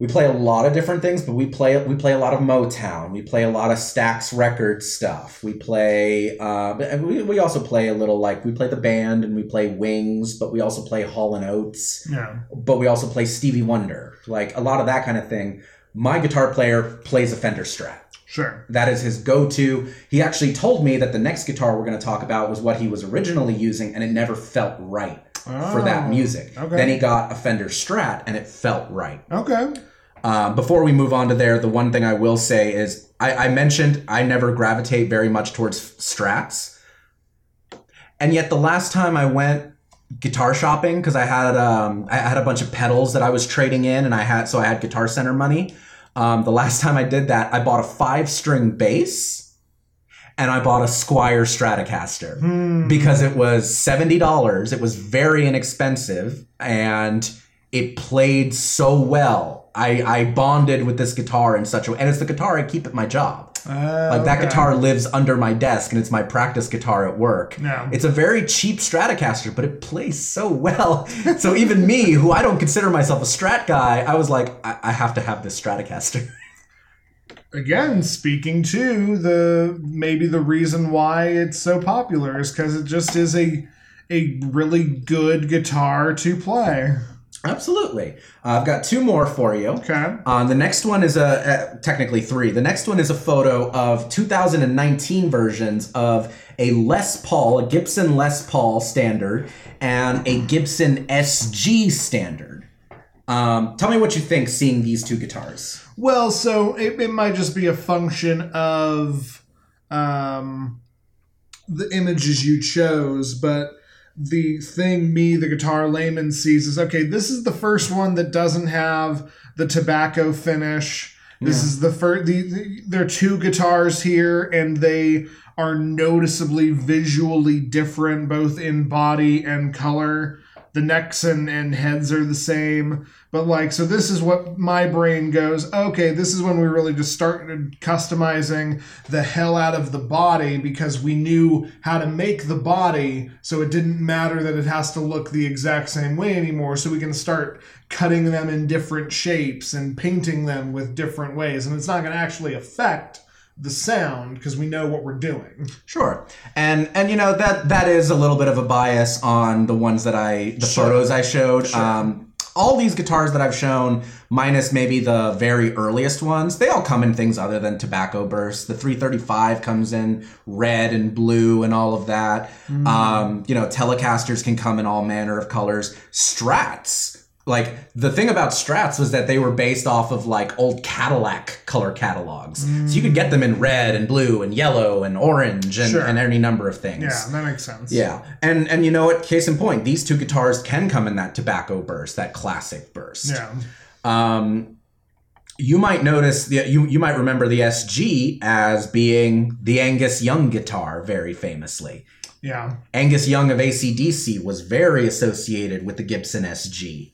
S2: we play a lot of different things, but we play we play a lot of Motown. We play a lot of Stax Records stuff. We play uh, we we also play a little like we play the band and we play Wings, but we also play Hall and Oates
S1: Yeah.
S2: but we also play Stevie Wonder, like a lot of that kind of thing. My guitar player plays a Fender Strat.
S1: Sure.
S2: That is his go-to. He actually told me that the next guitar we're going to talk about was what he was originally using, and it never felt right for that
S1: Oh,
S2: music.
S1: okay.
S2: Then he got a Fender Strat, and it felt right.
S1: Okay.
S2: Um, before we move on to there, the one thing I will say is I, I mentioned I never gravitate very much towards Strats, and yet the last time I went guitar shopping because I had um, I had a bunch of pedals that I was trading in, and I had so I had Guitar Center money. Um, the last time I did that, I bought a five string bass, and I bought a Squier Stratocaster because it was seventy dollars. It was very inexpensive, and it played so well. I, I bonded with this guitar in such a way, and it's the guitar I keep at my job.
S1: Uh,
S2: Like that
S1: okay.
S2: guitar lives under my desk, and it's my practice guitar at work.
S1: Yeah.
S2: It's a very cheap Stratocaster, but it plays so well. so even me, who I don't consider myself a Strat guy, I was like, I, I have to have this Stratocaster.
S1: again speaking to the maybe the reason why it's so popular is because it just is a a really good guitar to play
S2: Absolutely. Uh, I've got two more for you.
S1: okay
S2: Uh, the next one is a uh, technically three. The next one is a photo of 2019 versions of a Les Paul, a Gibson Les Paul standard, and a Gibson SG standard. Um, tell me what you think seeing these two guitars.
S1: Well so it, it might just be a function of um the images you chose but the thing me the guitar layman sees is okay this is the first one that doesn't have the tobacco finish. This is the first the, the there are two guitars here and they are noticeably visually different both in body and color the necks and, and heads are the same. But like so this is what my brain goes okay this is when we really just started customizing the hell out of the body because we knew how to make the body so it didn't matter that it has to look the exact same way anymore so we can start cutting them in different shapes and painting them with different ways. And it's not going to actually affect the sound because we know what we're doing.
S2: Sure, and and you know that that is a little bit of a bias on the ones that I the
S1: Sure.
S2: photos I showed.
S1: Sure.
S2: Um, all these guitars that I've shown, minus maybe the very earliest ones, they all come in things other than tobacco bursts. The 335 comes in red and blue and all of that.
S1: Mm.
S2: Um, you know, Telecasters can come in all manner of colors. Strats. Like the thing about Strats was that they were based off of like old Cadillac color catalogs. So you could get them in red and blue and yellow and orange and,
S1: Sure.
S2: and any number of things.
S1: Yeah, that makes sense.
S2: Yeah, and and you know what? Case in point, these two guitars can come in that tobacco burst, that classic burst.
S1: Yeah.
S2: Um, you might notice the you you might remember the SG as being the Angus Young guitar, very famously.
S1: Yeah.
S2: Angus Young of ACDC was very associated with the Gibson SG.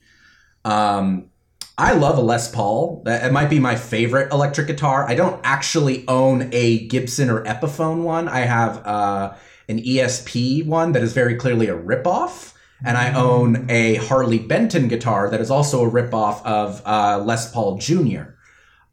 S2: Um, I love a Les Paul. That it might be my favorite electric guitar. I don't actually own a Gibson or Epiphone one. I have uh, an ESP one that is very clearly a ripoff. And I own a Harley Benton guitar that is also a ripoff of uh, Les Paul Jr.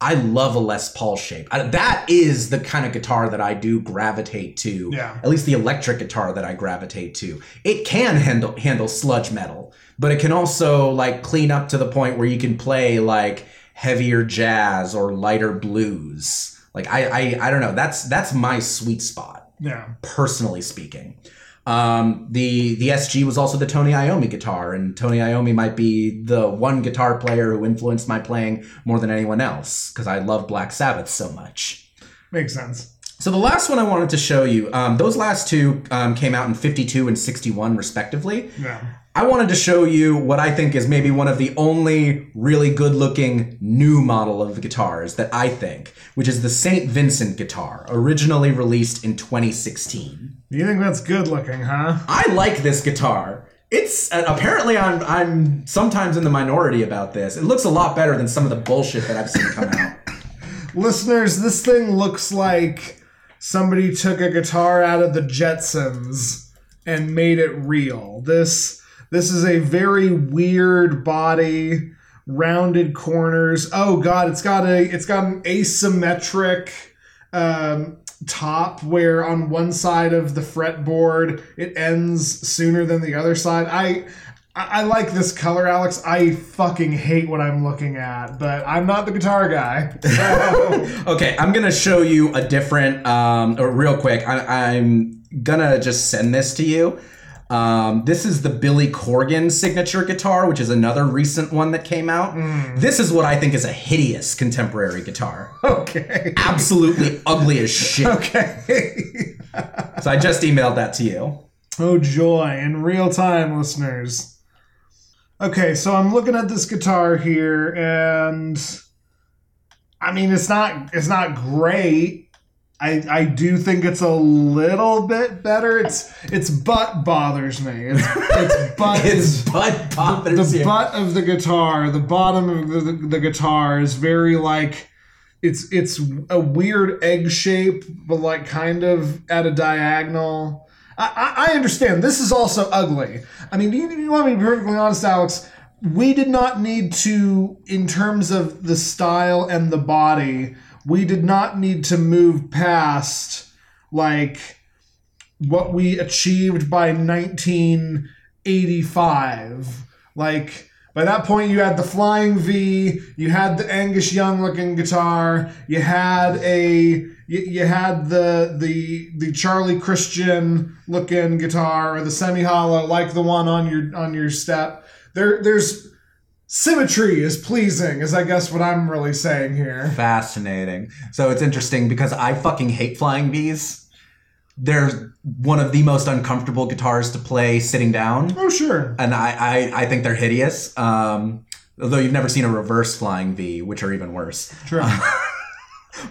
S2: I love a Les Paul shape. I, that is the kind of guitar that I do gravitate to.
S1: Yeah.
S2: At least the electric guitar that I gravitate to. It can handle handle sludge metal, but it can also like clean up to the point where you can play like heavier jazz or lighter blues. Like I I, I don't know. That's that's my sweet spot
S1: Yeah.
S2: personally speaking. Um, the the SG was also the Tony Iommi guitar, and Tony Iommi might be the one guitar player who influenced my playing more than anyone else because I love Black Sabbath so much.
S1: Makes sense.
S2: So the last one I wanted to show you, um, those last two um, came out in 52 and 61 respectively.
S1: Yeah.
S2: I wanted to show you what I think is maybe one of the only really good looking new model of guitars that I think, which is the St. Vincent guitar, originally released in 2016.
S1: You think that's good looking, huh?
S2: I like this guitar. It's uh, apparently I'm I'm sometimes in the minority about this. It looks a lot better than some of the bullshit that I've seen come out.
S1: Listeners, this thing looks like somebody took a guitar out of the Jetsons and made it real. This this is a very weird body, rounded corners. Oh god, it's got a it's got an asymmetric um, top where on one side of the fretboard it ends sooner than the other side. I I like this color, Alex. I fucking hate what I'm looking at, but I'm not the guitar guy.
S2: Okay, I'm gonna show you a different. Um, real quick, I, I'm gonna just send this to you. Um, this is the Billy Corgan signature guitar, which is another recent one that came out. This is what I think is a hideous contemporary guitar.
S1: okay.
S2: Absolutely ugly as shit.
S1: Okay.
S2: So I just emailed that to you.
S1: oh joy in real time, listeners. Okay, so I'm looking at this guitar here, and I mean it's not it's not great. I, I do think it's a little bit better. It's its butt bothers me. It's, it's butt
S2: His butt bothers
S1: the
S2: you.
S1: butt of the guitar, the bottom of the, the, the guitar is very like it's it's a weird egg shape, but like kind of at a diagonal. I, I, I understand. This is also ugly. I mean, you, you want me to be perfectly honest, Alex? We did not need to, in terms of the style and the body, we did not need to move past like what we achieved by 1985. Like by that point, you had the Flying V, you had the Angus Young looking guitar, you had a you, you had the the the Charlie Christian looking guitar or the semi hollow like the one on your on your step. There there's symmetry is pleasing is I guess what I'm really saying here.
S2: Fascinating. So it's interesting because I fucking hate flying V's. They're one of the most uncomfortable guitars to play sitting down,
S1: Oh sure.
S2: and I I, I think they're hideous. Um, although you've never seen a reverse flying V, which are even worse.
S1: True.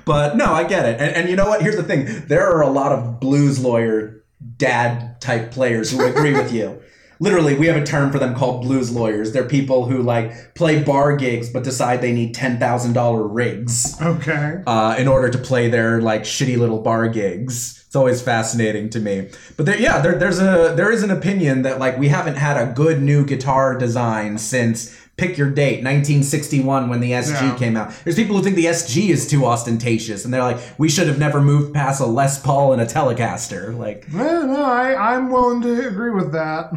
S2: But no, I get it. And, and you know what? Here's the thing: there are a lot of blues lawyer dad type players who agree with you. Literally, we have a term for them called blues lawyers. They're people who like play bar gigs but decide they need ten thousand dollar rigs
S1: Okay.
S2: uh, in order to play their like shitty little bar gigs It's always fascinating to me. But there, yeah, there, there's a there is an opinion that like we haven't had a good new guitar design since pick your date 1961 when the SG
S1: Yeah.
S2: came out. There's people who think the SG is too ostentatious, and they're like, we should have never moved past a Les Paul and a Telecaster. Like,
S1: Yeah, no, I, I'm willing to agree with that.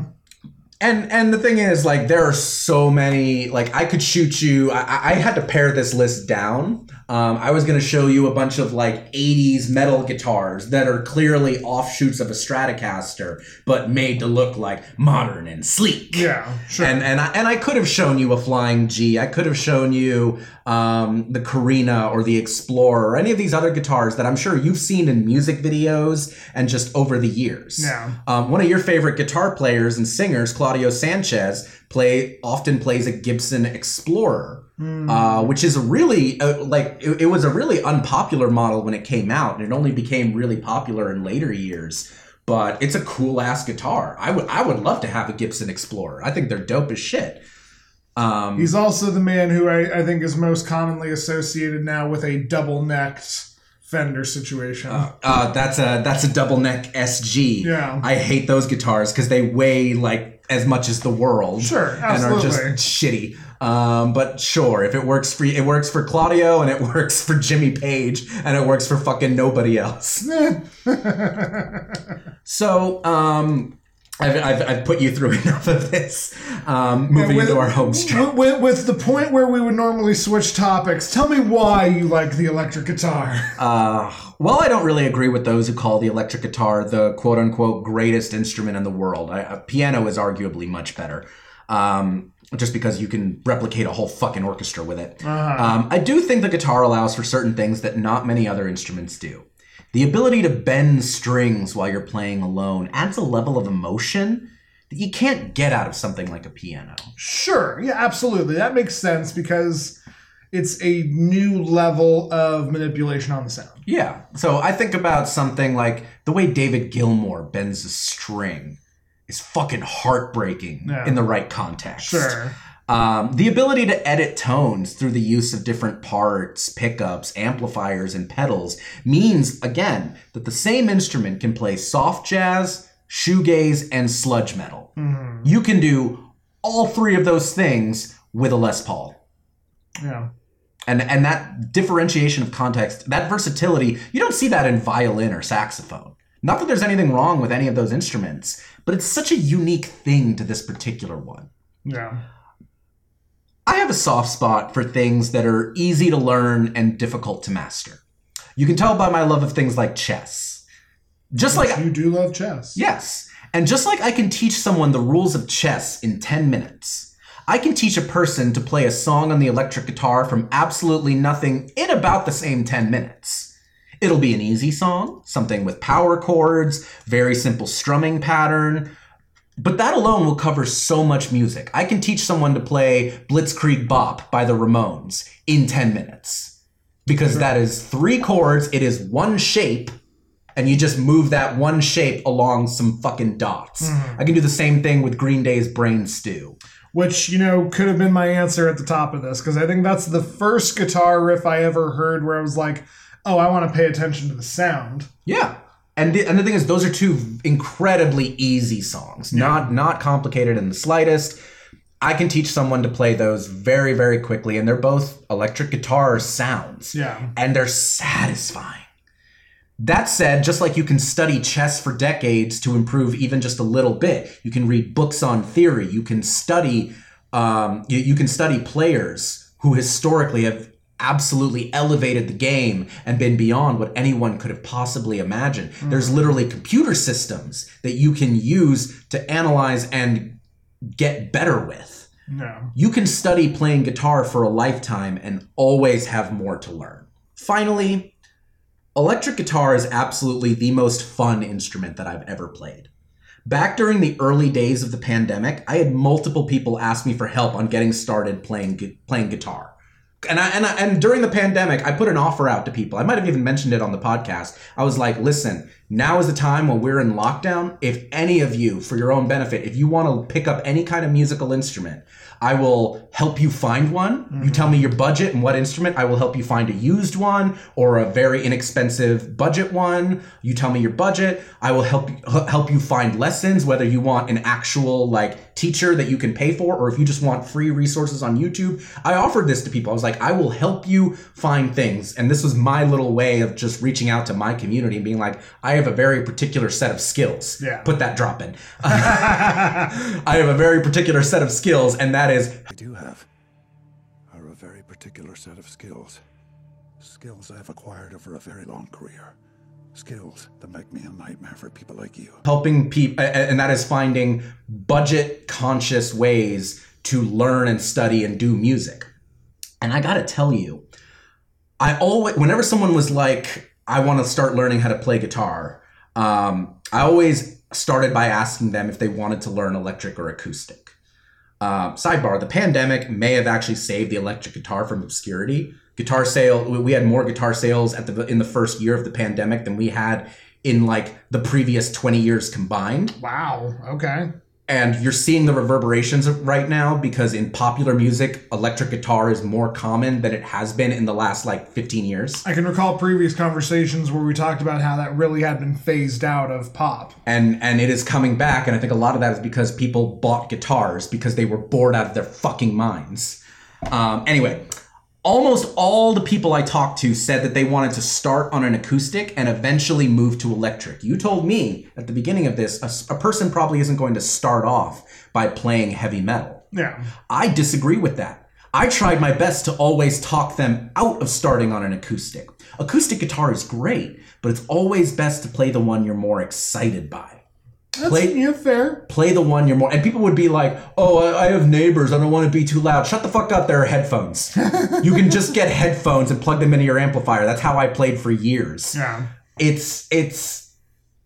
S2: And and the thing is, like, there are so many. Like, I could shoot you. I, I had to pare this list down. Um, I was gonna show you a bunch of like '80s metal guitars that are clearly offshoots of a Stratocaster, but made to look like modern and sleek.
S1: Yeah, sure.
S2: And and I, and I could have shown you a Flying G. I could have shown you um, the Carina or the Explorer or any of these other guitars that I'm sure you've seen in music videos and just over the years.
S1: Yeah.
S2: Um, one of your favorite guitar players and singers, Claudio Sanchez, play often plays a Gibson Explorer. Uh, which is a really uh, like it, it was a really unpopular model when it came out, and it only became really popular in later years. But it's a cool ass guitar. I would I would love to have a Gibson Explorer. I think they're dope as shit. Um,
S1: He's also the man who I, I think is most commonly associated now with a double necked Fender situation.
S2: uh, that's a that's a double neck SG.
S1: Yeah.
S2: I hate those guitars because they weigh like as much as the world.
S1: Sure, absolutely.
S2: and are just shitty. Um, but sure, if it works for it works for Claudio and it works for Jimmy Page and it works for fucking nobody else. So, um, I've, I've, I've put you through enough of this. Um, moving
S1: with,
S2: into our home stretch.
S1: with, with, the point where we would normally switch topics, tell me why you like the electric guitar.
S2: Uh, well, I don't really agree with those who call the electric guitar the quote unquote greatest instrument in the world. I, a piano is arguably much better. Um, just because you can replicate a whole fucking orchestra with it. Um, I do think the guitar allows for certain things that not many other instruments do. The ability to bend strings while you're playing alone adds a level of emotion that you can't get out of something like a piano.
S1: Sure, yeah, absolutely. That makes sense because it's a new level of manipulation on the sound.
S2: Yeah. So I think about something like the way David Gilmour bends a string is fucking heartbreaking
S1: Yeah.
S2: in the right context.
S1: Sure.
S2: Um, the ability to edit tones through the use of different parts, pickups, amplifiers, and pedals means, again, that the same instrument can play soft jazz, shoegaze, and sludge metal. You can do all three of those things with a Les Paul
S1: Yeah.
S2: and and that differentiation of context that versatility you don't see that in violin or saxophone not that there's anything wrong with any of those instruments but it's such a unique thing to this particular one
S1: Yeah.
S2: I have a soft spot for things that are easy to learn and difficult to master you can tell by my love of things like chess just like
S1: you do love chess.
S2: Yes. And just like I can teach someone the rules of chess in 10 minutes, I can teach a person to play a song on the electric guitar from absolutely nothing in about the same 10 minutes. It'll be an easy song, something with power chords, very simple strumming pattern, but that alone will cover so much music. I can teach someone to play Blitzkrieg Bop by the Ramones in 10 minutes. Because that is three chords, it is one shape, and you just move that one shape along some fucking dots. Mm-hmm. I can do the same thing with Green Day's Brain Stew.
S1: Which, you know, could have been my answer at the top of this because I think that's the first guitar riff I ever heard where I was like, oh, I want to pay attention to the sound.
S2: Yeah. And the, and the thing is, those are two incredibly easy songs, not not complicated in the slightest. I can teach someone to play those very very quickly, and they're both electric guitar sounds.
S1: Yeah.
S2: and they're satisfying. That said, just like you can study chess for decades to improve even just a little bit, you can read books on theory. You can study, um, you, you can study players who historically have absolutely elevated the game and been beyond what anyone could have possibly imagined. There's mm-hmm. literally computer systems that you can use to analyze and get better with.
S1: No.
S2: You can study playing guitar for a lifetime and always have more to learn. Finally, electric guitar is absolutely the most fun instrument that I've ever played. Back during the early days of the pandemic, I had multiple people ask me for help on getting started playing playing guitar. And I, and I, and during the pandemic, I put an offer out to people. I might have even mentioned it on the podcast. I was like, "Listen, Now is the time when we're in lockdown. If any of you, for your own benefit, if you want to pick up any kind of musical instrument, I will help you find one. You tell me your budget and what instrument. I will help you find a used one or a very inexpensive budget one. You tell me your budget. I will help help you find lessons, whether you want an actual like teacher that you can pay for, or if you just want free resources on YouTube. I offered this to people. I was like, I will help you find things, and this was my little way of just reaching out to my community and being like, I have a very particular set of skills.
S1: Yeah.
S2: Put that drop in. I have a very particular set of skills, and that is
S3: I do have are a very particular set of skills. Skills I've acquired over a very long career. Skills that make me a nightmare for people like you.
S2: helping people, and that is finding budget conscious ways to learn and study and do music. And I gotta tell you, I always, whenever someone was like, I want to start learning how to play guitar, um, I always started by asking them if they wanted to learn electric or acoustic. Uh, sidebar: The pandemic may have actually saved the electric guitar from obscurity. Guitar sale, we had more guitar sales at the in the first year of the pandemic than we had in like the previous twenty years combined.
S1: Wow. Okay.
S2: And you're seeing the reverberations of- right now because in popular music, electric guitar is more common than it has been in the last like 15 years.
S1: I can recall previous conversations where we talked about how that really had been phased out of pop.
S2: and and it is coming back and i think a lot of that is because people bought guitars because they were bored out of their fucking minds um, anyway almost all the people i talked to said that they wanted to start on an acoustic and eventually move to electric you told me at the beginning of this a person probably isn't going to start off by playing heavy metal
S1: Yeah.
S2: I disagree with that. I tried my best to always talk them out of starting on an acoustic. Acoustic guitar is great, but it's always best to play the one you're more excited by.
S1: That's
S2: Play-
S1: yeah, fair.
S2: Play the one you're more. And people would be like, "Oh, I, I have neighbors. I don't want to be too loud." Shut the fuck up. There are headphones. you can just get headphones and plug them into your amplifier. That's how I played for years
S1: Yeah.
S2: it's it's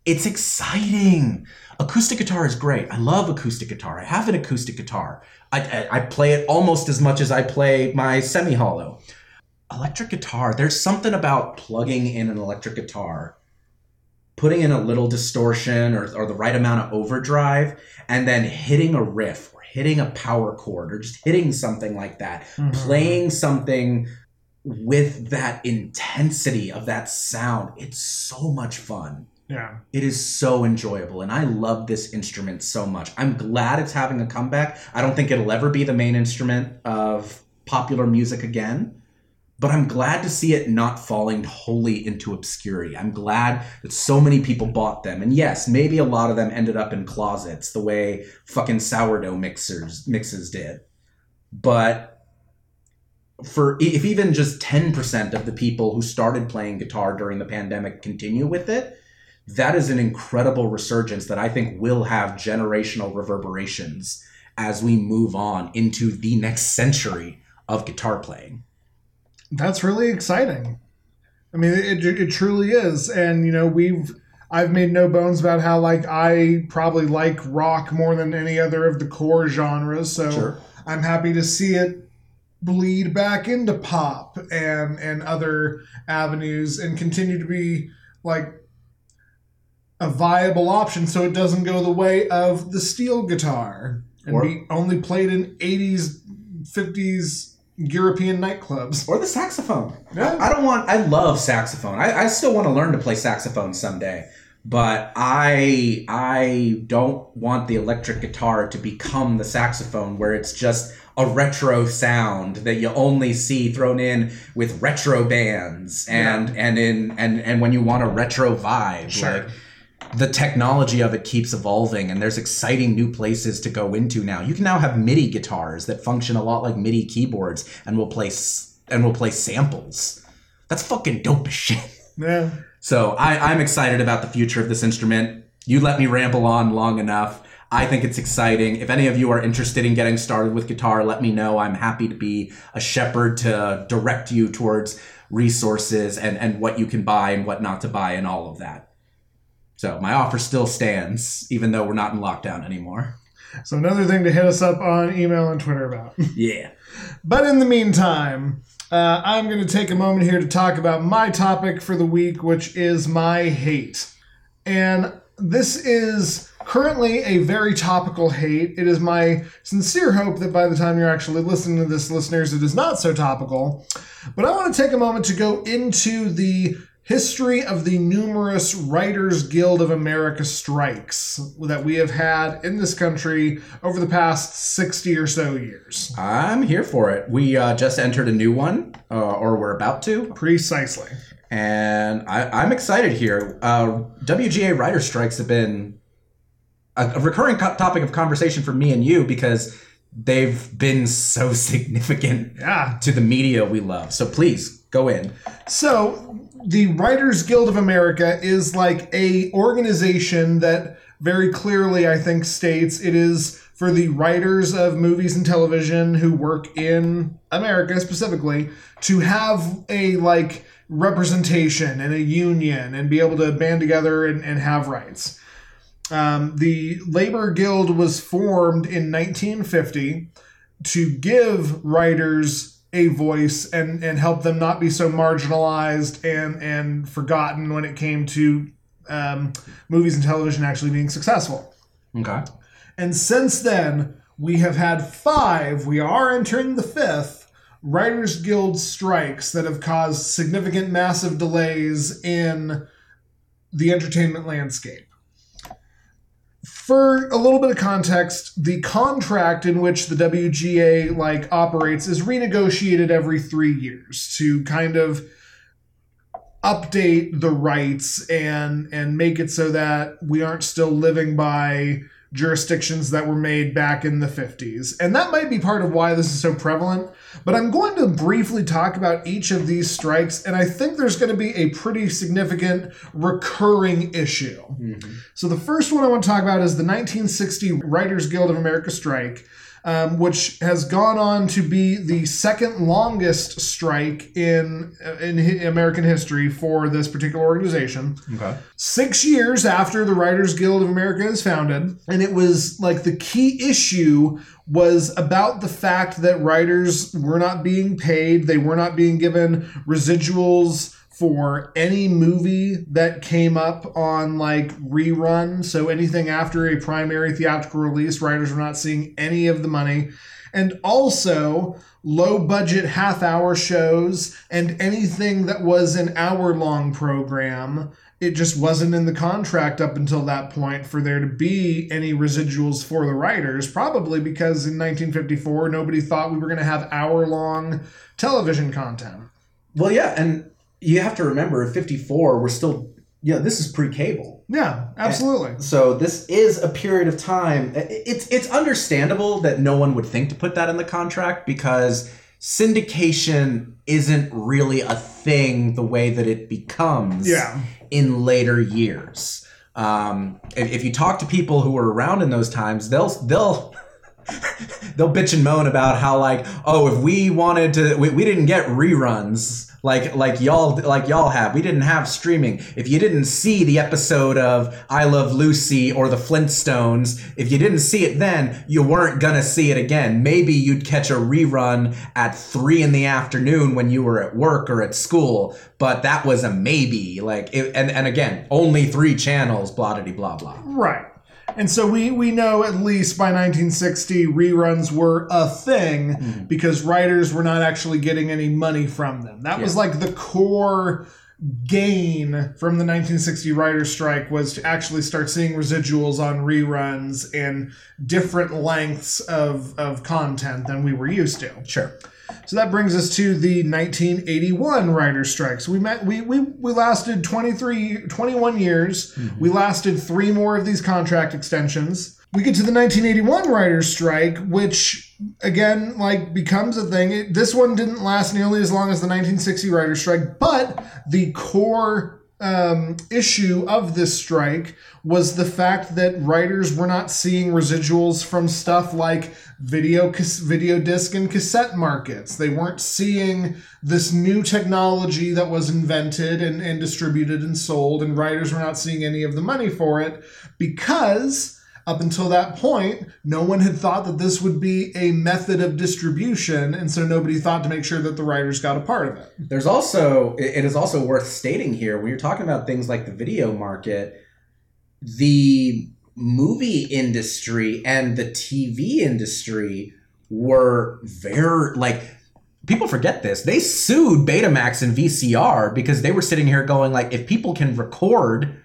S2: it's exciting. Acoustic guitar is great. I love acoustic guitar. I have an acoustic guitar. I, I, I play it almost as much as I play my semi hollow. Electric guitar, there's something about plugging in an electric guitar, putting in a little distortion or, or the right amount of overdrive, and then hitting a riff or hitting a power chord or just hitting something like that,
S1: Mhm.
S2: playing something with that intensity of that sound. It's so much fun.
S1: Yeah.
S2: It is so enjoyable, and I love this instrument so much. I'm glad it's having a comeback. I don't think it'll ever be the main instrument of popular music again, but I'm glad to see it not falling wholly into obscurity. I'm glad that so many people bought them, and yes, maybe a lot of them ended up in closets the way fucking sourdough mixers mixes did, but for if even just 10% of the people who started playing guitar during the pandemic continue with it that is an incredible resurgence that I think will have generational reverberations as we move on into the next century of guitar playing.
S1: That's really exciting. I mean, it, it truly is. And, you know, we've, I've made no bones about how, like, I probably like rock more than any other of the core genres. So
S2: Sure.
S1: I'm happy to see it bleed back into pop and, and other avenues and continue to be, like, a viable option so it doesn't go the way of the steel guitar and
S2: Or-
S1: be only played in 80s, 50s European nightclubs.
S2: Or the saxophone.
S1: Yeah.
S2: I don't want, I love saxophone. I, I still want to learn to play saxophone someday. But I I don't want the electric guitar to become the saxophone where it's just a retro sound that you only see thrown in with retro bands and and in and and when you want a retro vibe
S1: Sure.
S2: like the technology of it keeps evolving and there's exciting new places to go into now. You can now have MIDI guitars that function a lot like MIDI keyboards and will play and will play samples. That's fucking dope as shit.
S1: Yeah.
S2: So I, I'm excited about the future of this instrument. You let me ramble on long enough. I think it's exciting. If any of you are interested in getting started with guitar, let me know. I'm happy to be a shepherd to direct you towards resources and, and what you can buy and what not to buy and all of that. So my offer still stands, even though we're not in lockdown anymore.
S1: So another thing to hit us up on email and Twitter about.
S2: Yeah.
S1: but in the meantime, uh, I'm going to take a moment here to talk about my topic for the week, which is my hate. And this is currently a very topical hate. It is my sincere hope that by the time you're actually listening to this, listeners, it is not so topical. But I want to take a moment to go into the history of the numerous Writers Guild of America strikes that we have had in this country over the past 60 or so years.
S2: I'm here for it. We uh, just entered a new one, uh, or we're about to,
S1: Precisely.
S2: and I, I'm excited here. Uh, WGA writer strikes have been a, a recurring co- topic of conversation for me and you because they've been so significant
S1: Yeah.
S2: to the media we love. So please go in.
S1: So, the Writers Guild of America is like a organization that very clearly I think states it is for the writers of movies and television who work in America specifically to have a like representation and a union and be able to band together and, and have rights. Um, the Labor Guild was formed in 1950 to give writers a voice and and help them not be so marginalized and and forgotten when it came to um, movies and television actually being successful.
S2: Okay.
S1: And since then, we have had five. We are entering the fifth. Writers Guild strikes that have caused significant, massive delays in the entertainment landscape. For a little bit of context, the contract in which the WGA like operates is renegotiated every three years to kind of update the rights and and make it so that we aren't still living by jurisdictions that were made back in the 50s. And that might be part of why this is so prevalent. But I'm going to briefly talk about each of these strikes, and I think there's going to be a pretty significant recurring issue. Mm-hmm. So the first one I want to talk about is the 1960 Writers Guild of America strike. Um, which has gone on to be the second longest strike in in American history for this particular organization
S2: Okay.
S1: six years after the Writers Guild of America is founded. And it was like the key issue was about the fact that writers were not being paid, they were not being given residuals for any movie that came up on like rerun. So anything after a primary theatrical release, writers were not seeing any of the money. And also, low budget half hour shows and anything that was an hour long program, it just wasn't in the contract up until that point for there to be any residuals for the writers. Probably because in 1954, nobody thought we were going to have hour long television content.
S2: Well, yeah, and you have to remember, at 54, we're still, you know, this is pre-cable.
S1: Yeah, absolutely.
S2: So this is a period of time. It's it's understandable that no one would think to put that in the contract because syndication isn't really a thing the way that it becomes
S1: Yeah.
S2: in later years. Um, if, if you talk to people who were around in those times, they'll they'll they'll bitch and moan about how like oh if we wanted to we, we didn't get reruns like like y'all like y'all have. We didn't have streaming. If you didn't see the episode of i love lucy or the flintstones if you didn't see it then you weren't gonna see it again. Maybe you'd catch a rerun at three in the afternoon when you were at work or at school but that was a maybe. Like it, and and again only three channels blah blah blah blah.
S1: Right. And so we, we know at least by 1960 reruns were a thing hmm. because writers were not actually getting any money from them. That was like the core gain from the 1960 writers strike was to actually start seeing residuals on reruns and different lengths of, of content than we were used to.
S2: sure
S1: So that brings us to the 1981 writers' strikes. We met we we, we lasted 23 21 years. Mm-hmm. We lasted 3 more of these contract extensions. We get to the 1981 writers' strike, which again like becomes a thing. It, this one didn't last nearly as long as the 1960 writers' strike, but the core um, issue of this strike was the fact that writers were not seeing residuals from stuff like video video disc and cassette markets. They weren't seeing this new technology that was invented and, and distributed and sold, and writers were not seeing any of the money for it because up until that point, no one had thought that this would be a method of distribution, and so nobody thought to make sure that the writers got a part of it.
S2: There's also it is also worth stating here when you're talking about things like the video market. the movie industry and the TV industry were very like people forget this. They sued Betamax and VCR because they were sitting here going like if people can record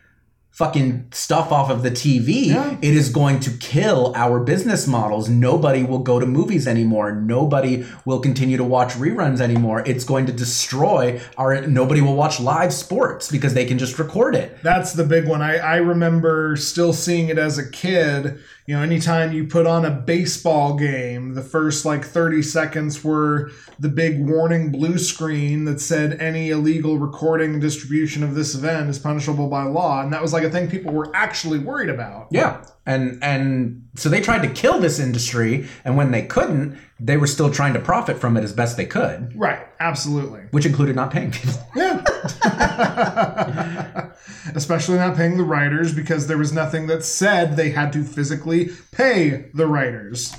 S2: fucking stuff off of the TV,
S1: Yeah.
S2: it is going to kill our business models. Nobody will go to movies anymore. Nobody will continue to watch reruns anymore. It's going to destroy our nobody will watch live sports because they can just record it.
S1: That's the big one. I, I remember still seeing it as a kid. You know, anytime you put on a baseball game, the first like 30 seconds were the big warning blue screen that said any illegal recording and distribution of this event is punishable by law. And that was like a thing people were actually worried about.
S2: Yeah. And and so they tried to kill this industry and when they couldn't, they were still trying to profit from it as best they could,
S1: Right. Absolutely.
S2: which included not paying people.
S1: Yeah. Especially not paying the writers because there was nothing that said they had to physically pay the writers.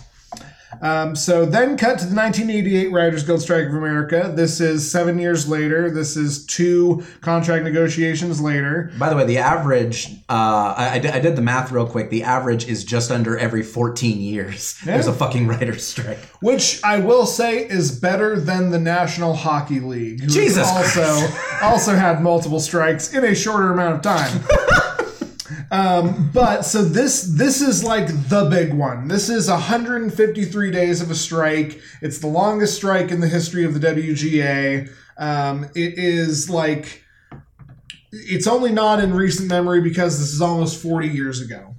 S1: Um, so then cut to the 1988 Writers Guild Strike of America. This is seven years later. This is two contract negotiations later.
S2: By the way, the average, uh, I, I did- the math real quick. The average is just under every 14 years. There's a fucking writer's strike.
S1: Which I will say is better than the National Hockey League, who
S2: Jesus
S1: also also had multiple strikes in a shorter amount of time. um, but so this this is like the big one. This is 153 days of a strike. It's the longest strike in the history of the WGA. Um, it is like it's only not in recent memory because this is almost 40 years ago.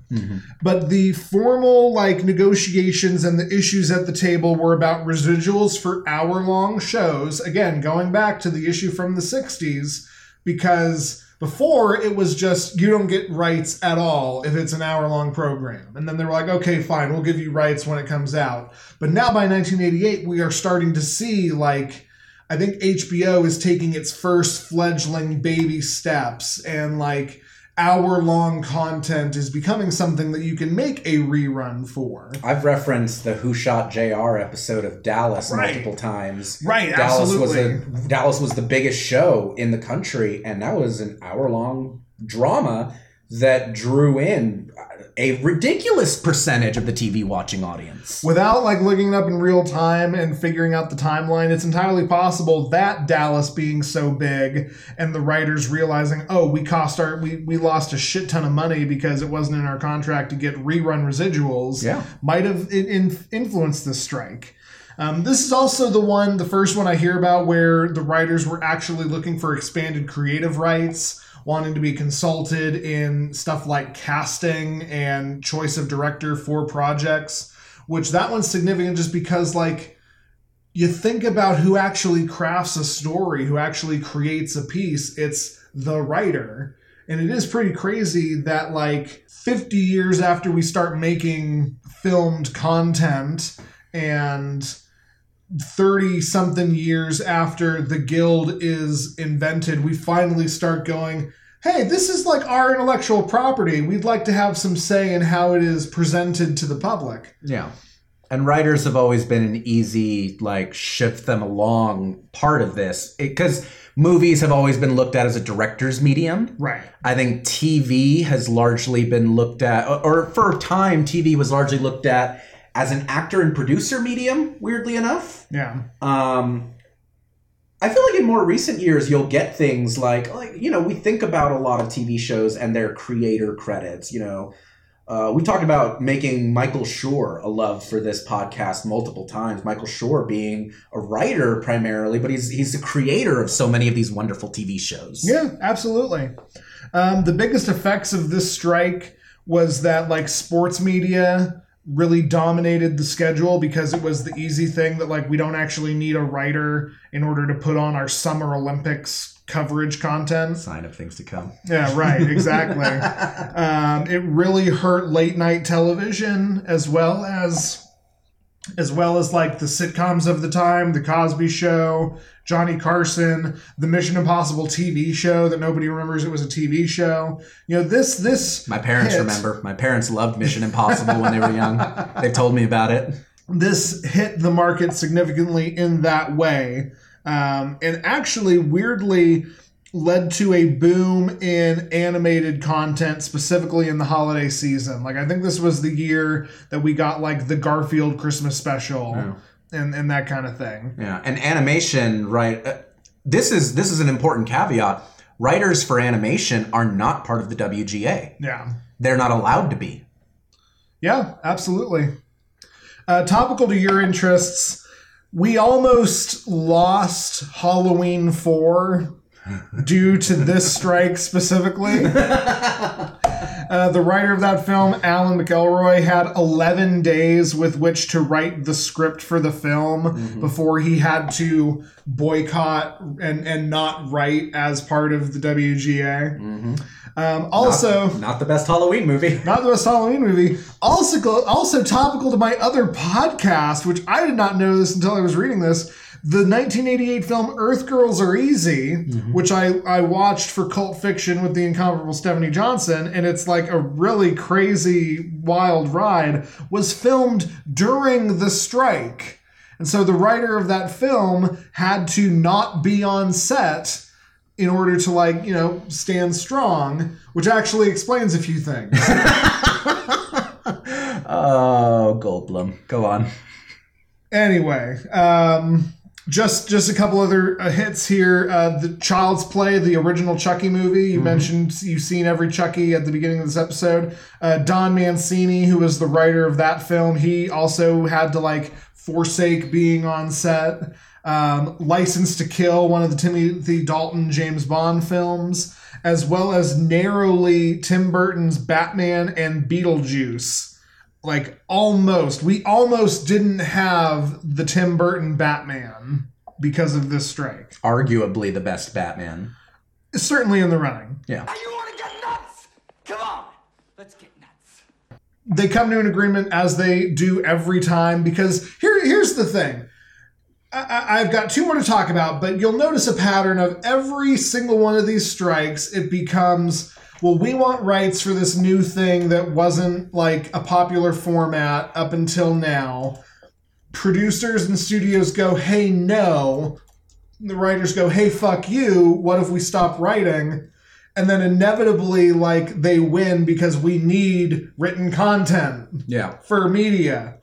S1: But the formal like negotiations and the issues at the table were about residuals for hour-long shows. Again, going back to the issue from the 60s because before it was just you don't get rights at all if it's an hour-long program. And then they were like, "Okay, fine, we'll give you rights when it comes out." But now by 1988, we are starting to see like I think HBO is taking its first fledgling baby steps and like hour long content is becoming something that you can make a rerun for.
S2: I've referenced the Who Shot JR episode of Dallas
S1: Right.
S2: multiple times.
S1: Right,
S2: Dallas
S1: absolutely.
S2: was a Dallas was the biggest show in the country, and that was an hour long drama that drew in a ridiculous percentage of the TV watching audience.
S1: Without like looking up in real time and figuring out the timeline, it's entirely possible that Dallas being so big and the writers realizing, oh, we cost our we, we lost a shit ton of money because it wasn't in our contract to get rerun residuals
S2: Yeah.
S1: might have in, in, influenced this strike. Um, this is also the one, the first one I hear about where the writers were actually looking for expanded creative rights, wanting to be consulted in stuff like casting and choice of director for projects, which that one's significant just because, like, you think about who actually crafts a story, who actually creates a piece, it's the writer. And it is pretty crazy that, like, 50 years after we start making filmed content and 30 something years after the guild is invented, we finally start going, hey, this is like our intellectual property. We'd like to have some say in how it is presented to the public.
S2: Yeah. And writers have always been an easy, like, shift them along part of this. Because movies have always been looked at as a director's medium.
S1: Right.
S2: I think TV has largely been looked at, or- or for a time, TV was largely looked at as an actor and producer medium, weirdly enough.
S1: Yeah.
S2: Um, I feel like in more recent years, you'll get things like, like you know, we think about a lot of TV shows and their creator credits. You know, uh, we talked about making Michael Schur a love for this podcast multiple times. Michael Schur being a writer primarily, but he's he's the creator of so many of these wonderful TV shows.
S1: Yeah, absolutely. Um, the biggest effects of this strike was that like sports media really dominated the schedule because it was the easy thing that like we don't actually need a writer in order to put on our summer Olympics coverage content.
S2: Sign of things to come.
S1: Yeah, right, exactly. um, it really hurt late night television as well as as well as like the sitcoms of the time, the Cosby Show, Johnny Carson, the Mission Impossible TV show that nobody remembers it was a TV show. You know, this this
S2: My parents
S1: hit-
S2: remember. My parents loved Mission Impossible when they were young. They've told me about it.
S1: this hit the market significantly in that way. Um, and actually, weirdly, led to a boom in animated content, specifically in the holiday season. Like I think this was the year that we got like the Garfield Christmas special and and that kind of thing.
S2: Yeah, and animation, right? Uh, this is this is an important caveat. Writers for animation are not part of the WGA.
S1: Yeah.
S2: They're not allowed to be.
S1: Yeah, absolutely. Uh, topical to your interests, we almost lost Halloween 4 due to this strike specifically. Uh, the writer of that film, Alan McElroy, had 11 days with which to write the script for the film before he had to boycott and, and not write as part of the WGA. Um, also,
S2: Not the best Halloween movie.
S1: not the best Halloween movie. Also, also topical to my other podcast, which I did not know this until I was reading this. The 1988 film Earth Girls Are Easy, which I, I watched for Cult Fiction with the incomparable Stephanie Johnson, and it's like a really crazy, wild ride, was filmed during the strike. And so the writer of that film had to not be on set in order to like you know stand strong which actually explains a few things
S2: Oh, Goldblum. Go on.
S1: anyway um just just a couple other uh, hits here. Uh the child's play the original chucky movie. You mentioned you've seen every chucky at the beginning of this episode. Uh don mancini who was the writer of that film he also had to like forsake being on set. Um, License to Kill, one of the Timothy Dalton James Bond films, as well as narrowly Tim Burton's Batman and Beetlejuice. Like almost, we almost didn't have the Tim Burton Batman because of this strike.
S2: Arguably the best Batman.
S1: Certainly in the running.
S2: Yeah.
S4: You want to get nuts? Come on, let's get nuts.
S1: they come to an agreement as they do every time because here here's the thing I- I, I've got two more to talk about, but you'll notice a pattern of every single one of these strikes. It becomes, well, we want rights for this new thing that wasn't like a popular format up until now. Producers and studios go, hey, no. The writers go, hey, fuck you. What if we stop writing? And then inevitably, like, they win because we need written content
S2: Yeah.
S1: for media.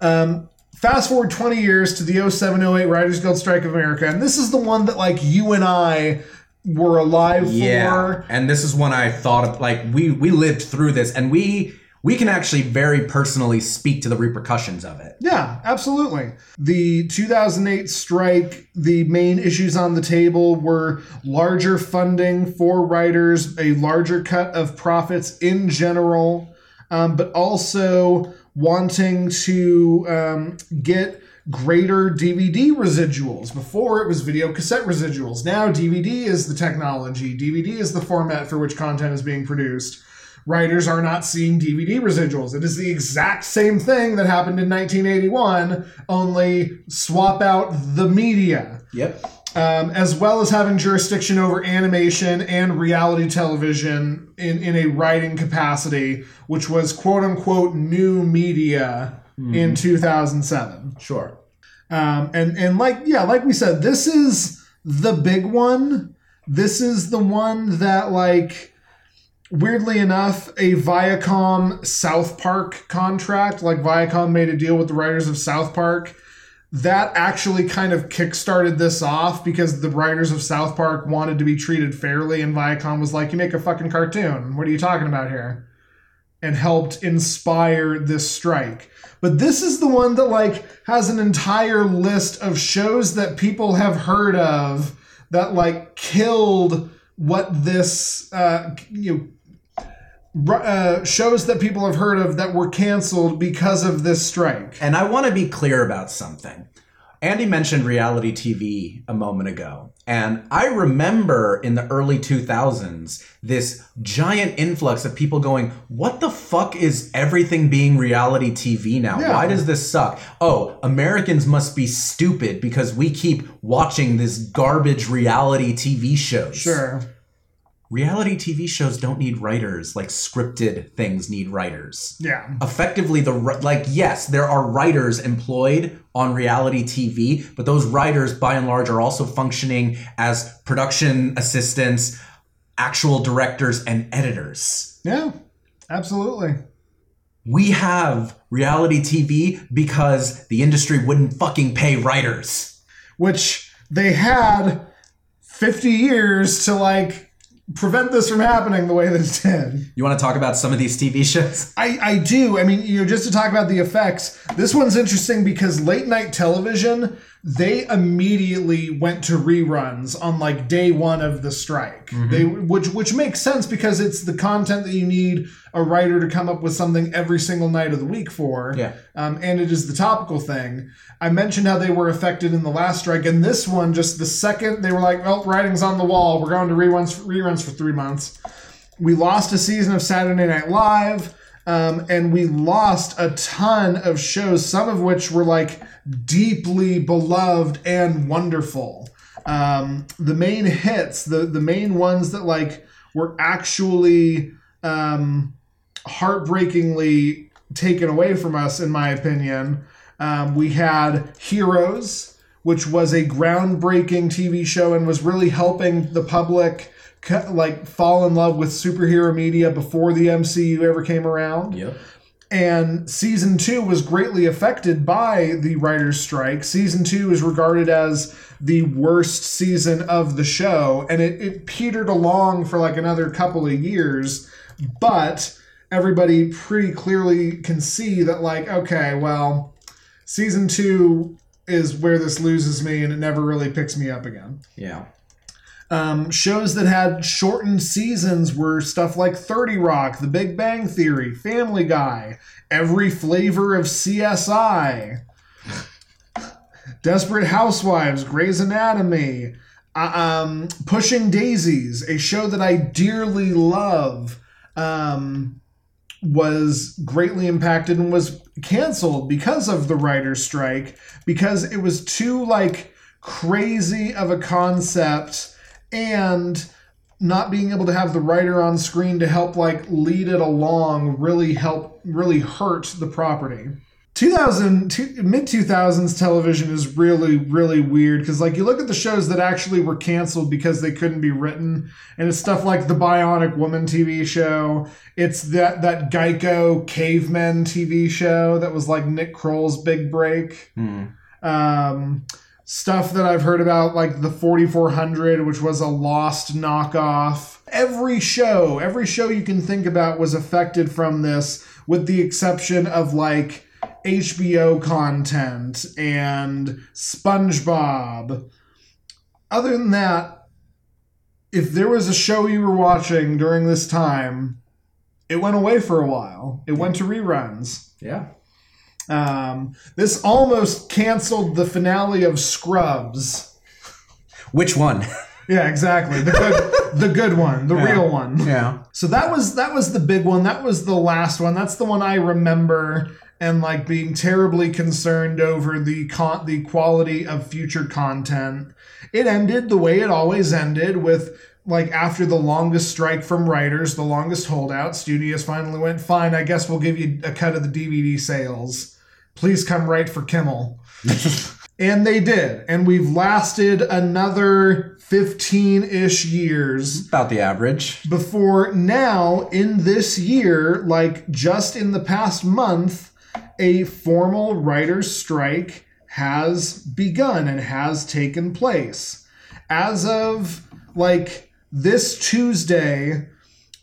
S1: Um, fast forward 20 years to the 0708 Writers Guild Strike of America, and this is the one that like you and I were alive
S2: Yeah.
S1: for.
S2: And this is when I thought of like we we lived through this and we we can actually very personally speak to the repercussions of it.
S1: Yeah, absolutely. The 2008 strike, the main issues on the table were larger funding for writers, a larger cut of profits in general, um, but also wanting to um, get greater DVD residuals. Before it was video cassette residuals. Now DVD is the technology, DVD is the format for which content is being produced writers are not seeing DVD residuals. It is the exact same thing that happened in 1981, only swap out the media.
S2: Yep.
S1: Um, as well as having jurisdiction over animation and reality television in, in a writing capacity, which was quote unquote new media in 2007.
S2: Sure.
S1: Um, and and like yeah, like we said, this is the big one. This is the one that like weirdly enough, a Viacom South Park contract, like Viacom made a deal with the writers of South Park. That actually kind of kickstarted this off because the writers of South Park wanted to be treated fairly, and Viacom was like, You make a fucking cartoon. What are you talking about here? And helped inspire this strike. But this is the one that like has an entire list of shows that people have heard of that like killed what this uh, you know uh, shows that people have heard of that were canceled because of this strike.
S2: And I want to be clear about something. Andy mentioned reality TV a moment ago. And I remember in the early 2000s this giant influx of people going, What the fuck is everything being reality TV now?
S1: Yeah.
S2: Why does this suck? Oh, Americans must be stupid because we keep watching this garbage reality TV shows.
S1: Sure.
S2: Reality TV shows don't need writers like scripted things need writers.
S1: Yeah.
S2: Effectively, the like yes, there are writers employed on reality TV, but those writers, by and large, are also functioning as production assistants, actual directors, and editors.
S1: Yeah. Absolutely.
S2: We have reality TV because the industry wouldn't fucking pay writers.
S1: Which they had 50 years to like prevent this from happening the way that it did.
S2: You want to talk about some of these TV shows?
S1: I, I do. I mean, you know, just to talk about the effects, this one's interesting because late night television, they immediately went to reruns on like day one of the strike. They which which makes sense because it's the content that you need a writer to come up with something every single night of the week for.
S2: Yeah.
S1: Um, and it is the topical thing. I mentioned how they were affected in the last strike, and this one, just the second they were like, "Well, writing's on the wall. We're going to reruns reruns for three months." we lost a season of Saturday Night Live, um, and we lost a ton of shows, some of which were like deeply beloved and wonderful. Um, the main hits, the the main ones that like were actually um, heartbreakingly taken away from us, in my opinion. Um, we had Heroes, which was a groundbreaking TV show and was really helping the public like fall in love with superhero media before the MCU ever came around.
S2: Yep.
S1: And season two was greatly affected by the writer's strike. Season two is regarded as the worst season of the show, and it, it petered along for like another couple of years. But everybody pretty clearly can see that, like, okay, well, season two is where this loses me, and it never really picks me up again.
S2: Yeah.
S1: Um, shows that had shortened seasons were stuff like 30 Rock, The Big Bang Theory, Family Guy, every flavor of CSI, Desperate Housewives, Grey's Anatomy, uh, um, Pushing Daisies, a show that I dearly love, um, was greatly impacted and was canceled because of the writer's strike because it was too like crazy of a concept and not being able to have the writer on screen to help like lead it along really help really hurt the property. 2000 mid 2000s television is really really weird because like you look at the shows that actually were canceled because they couldn't be written and it's stuff like the bionic woman tv show. It's that that geico cavemen tv show that was like nick kroll's big break. Um, stuff that I've heard about, like the 4400, which was a lost knockoff. Every show, every show you can think about was affected from this, with the exception of like HBO content and SpongeBob. Other than that, if there was a show you were watching during this time, it went away for a while. It went to reruns.
S2: Yeah.
S1: Um, this almost canceled the finale of Scrubs.
S2: Which one?
S1: Yeah, exactly. The good, the good one, the real one.
S2: Yeah.
S1: So that was that was the big one. That was the last one. That's the one I remember and like being terribly concerned over the con- the quality of future content. It ended the way it always ended with like after the longest strike from writers, the longest holdout, studios finally went, "Fine, I guess we'll give you a cut of the DVD sales. Please come write for Kimmel." and they did. And we've lasted another 15-ish years
S2: About the average.
S1: before now in this year like just in the past month a formal writers strike has begun and has taken place as of like this tuesday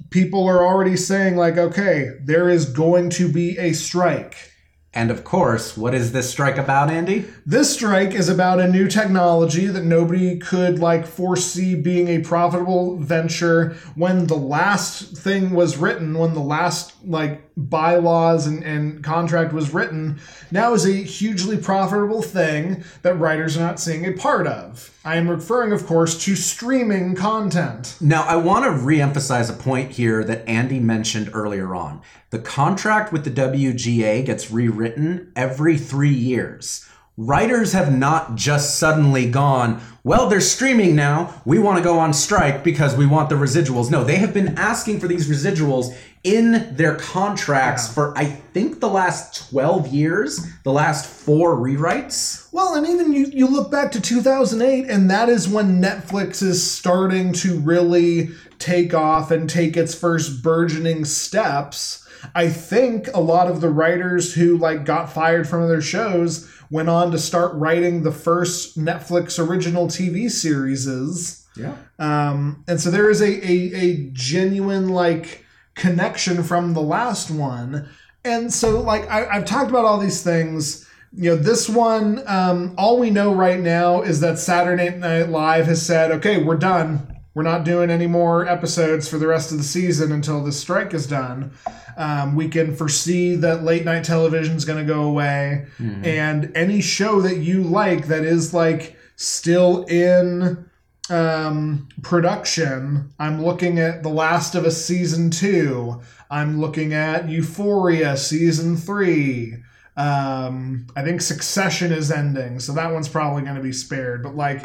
S1: people are already saying like okay there is going to be a strike
S2: And of course, what is this strike about, Andy?
S1: this strike is about a new technology that nobody could like foresee being a profitable venture when the last thing was written, when the last like bylaws and, and contract was written, now is a hugely profitable thing that writers are not seeing a part of. I am referring, of course, to streaming content.
S2: Now, I want to re-emphasize a point here that Andy mentioned earlier on. The contract with the WGA gets rewritten every three years. writers have not just suddenly gone, well, they're streaming now. We want to go on strike because we want the residuals. No, they have been asking for these residuals in their contracts for, I think, the last 12 years, the last four rewrites.
S1: Well, and even you, you look back to 2008, and that is when Netflix is starting to really take off and take its first burgeoning steps. I think a lot of the writers who like got fired from other shows went on to start writing the first Netflix original TV series.
S2: Yeah.
S1: Um, and so there is a, a, a genuine like connection from the last one. And so like I, I've talked about all these things. You know, this one, um, all we know right now is that Saturday Night Live has said, okay, we're done. We're not doing any more episodes for the rest of the season until this strike is done. Um, we can foresee that late night television is going to go away, and any show that you like that is like still in um, production. I'm looking at The Last of Us season two. I'm looking at Euphoria season three. Um, I think Succession is ending, so that one's probably going to be spared. But like,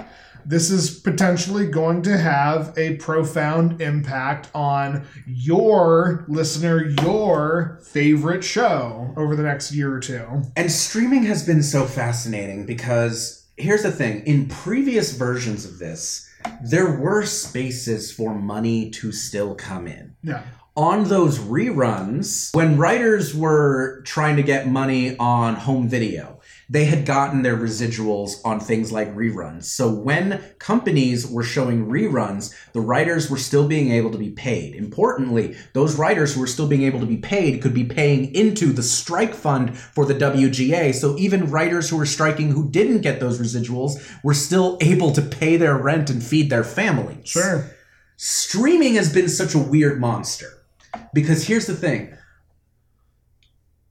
S1: this is potentially going to have a profound impact on your listener, your favorite show over the next year or two.
S2: And streaming has been so fascinating because here's the thing in previous versions of this, there were spaces for money to still come in.
S1: Yeah.
S2: On those reruns, when writers were trying to get money on home video, they had gotten their residuals on things like reruns. So when companies were showing reruns, the writers were still being able to be paid. Importantly, those writers who were still being able to be paid could be paying into the strike fund for the WGA. So even writers who were striking who didn't get those residuals were still able to pay their rent and feed their families
S1: Sure.
S2: streaming has been such a weird monster because here's the thing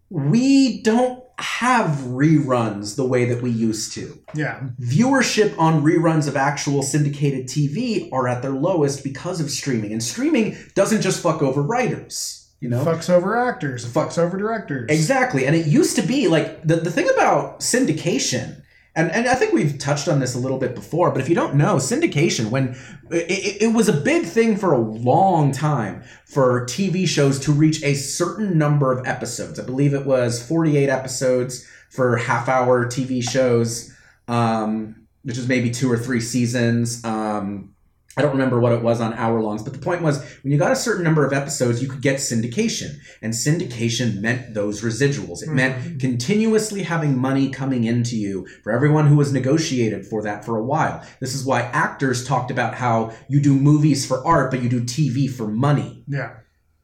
S2: we don't have reruns the way that we used to
S1: Yeah.
S2: viewership on reruns of actual syndicated tv are at their lowest because of streaming and streaming doesn't just fuck over writers you know
S1: Fucks over actors. Fucks over directors.
S2: Exactly. And it used to be like the, the thing about syndication, and, and I think we've touched on this a little bit before, but if you don't know, syndication, when it, it, was a big thing for a long time for TV shows to reach a certain number of episodes. I believe it was 48 episodes for half hour TV shows, um, which is maybe two or three seasons. Um, I don't remember what it was on hour longs, but the point was when you got a certain number of episodes, you could get syndication. And syndication meant those residuals. It meant mm-hmm. continuously having money coming into you for everyone who was negotiated for that for a while. This is why actors talked about how you do movies for art, but you do TV for money.
S1: Yeah.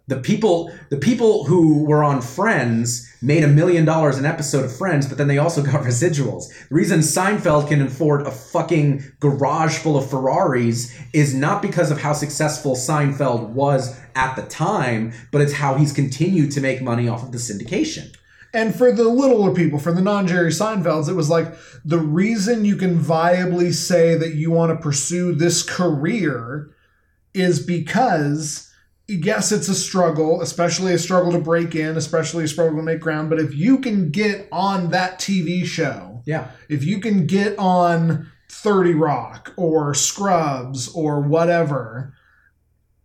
S2: The people the people who were on Friends made a million dollars an episode of Friends, but then they also got residuals. The reason Seinfeld can afford a fucking garage full of Ferraris is not because of how successful Seinfeld was at the time, but it's how he's continued to make money off of the syndication.
S1: And for the littler people, for the non Jerry Seinfelds, it was like the reason you can viably say that you want to pursue this career is because, yes, it's a struggle, especially a struggle to break in, especially a struggle to make ground. But if you can get on that TV show,
S2: Yeah.
S1: if you can get on 30 Rock or Scrubs or whatever,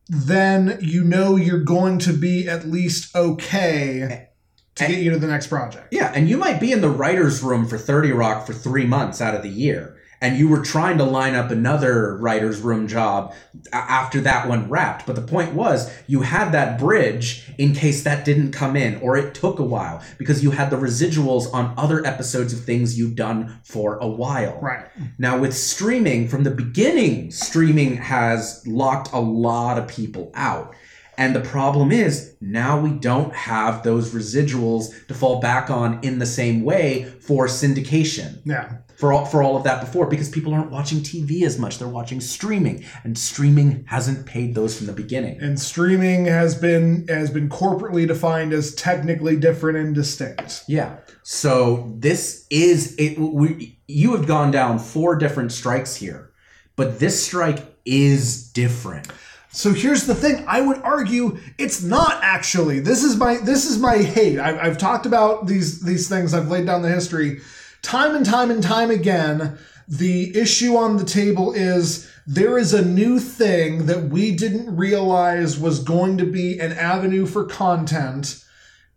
S1: then you know you're going to be at least okay to get you to the next project.
S2: Yeah, and you might be in the writer's room for 30 Rock for three months out of the year, and you were trying to line up another writer's room job after that one wrapped. But the point was, you had that bridge in case that didn't come in, or it took a while, because you had the residuals on other episodes of things you'd done for a while.
S1: Right.
S2: Now, with streaming, from the beginning, streaming has locked a lot of people out. And the problem is, now we don't have those residuals to fall back on in the same way for syndication.
S1: Yeah.
S2: For all, for all of that before, because people aren't watching TV as much, they're watching streaming, and streaming hasn't paid those from the beginning.
S1: And streaming has been has been corporately defined as technically different and distinct.
S2: Yeah. So this is it. We, you have gone down four different strikes here, but this strike is different.
S1: So here's the thing: I would argue it's not actually. This is my this is my hate. I've, I've talked about these these things. I've laid down the history. Time and time and time again, the issue on the table is there is a new thing that we didn't realize was going to be an avenue for content.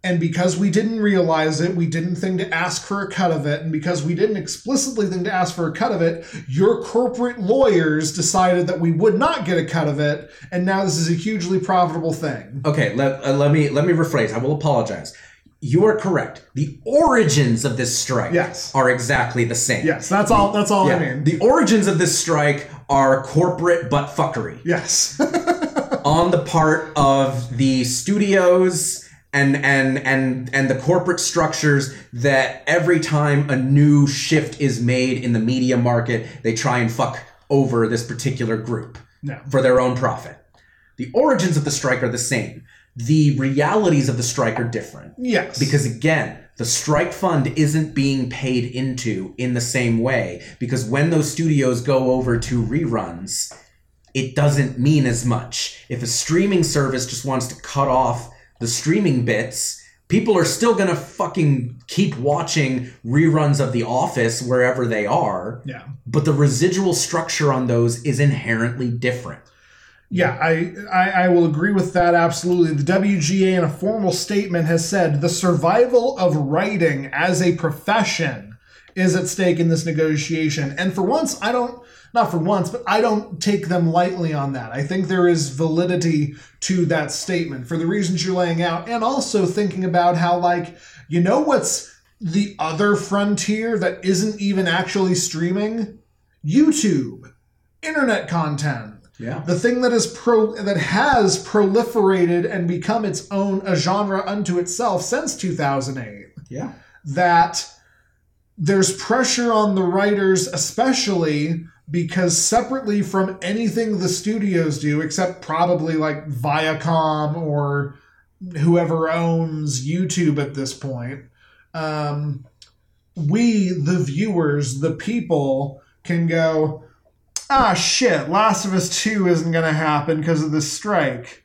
S1: And because we didn't realize it, we didn't think to ask for a cut of it. And because we didn't explicitly think to ask for a cut of it, your corporate lawyers decided that we would not get a cut of it. And now this is a hugely profitable thing.
S2: Okay, let, uh, let me let me rephrase. I will apologize. You are correct. The origins of this strike
S1: Yes.
S2: are exactly the same.
S1: Yes, that's all. That's all I mean.
S2: The origins of this strike are corporate butt fuckery
S1: yes.
S2: on the part of the studios and and and and the corporate structures that every time a new shift is made in the media market, they try and fuck over this particular group
S1: no.
S2: for their own profit. The origins of the strike are the same. The realities of the strike are different.
S1: Yes.
S2: Because again, the strike fund isn't being paid into in the same way because when those studios go over to reruns, it doesn't mean as much. If a streaming service just wants to cut off the streaming bits, people are still going to fucking keep watching reruns of The Office wherever they are,
S1: yeah.
S2: but the residual structure on those is inherently different.
S1: Yeah, I, I I will agree with that absolutely. The WGA in a formal statement has said the survival of writing as a profession is at stake in this negotiation. And for once, I don't not for once, but I don't take them lightly on that. I think there is validity to that statement for the reasons you're laying out and also thinking about how like you know what's the other frontier that isn't even actually streaming? YouTube. Internet content
S2: Yeah.
S1: the thing that is pro that has proliferated and become its own a genre unto itself since 2008
S2: Yeah.
S1: that there's pressure on the writers especially because separately from anything the studios do except probably like Viacom or whoever owns YouTube at this point um, we the viewers the people can go ah shit last of us 2 isn't going to happen because of this strike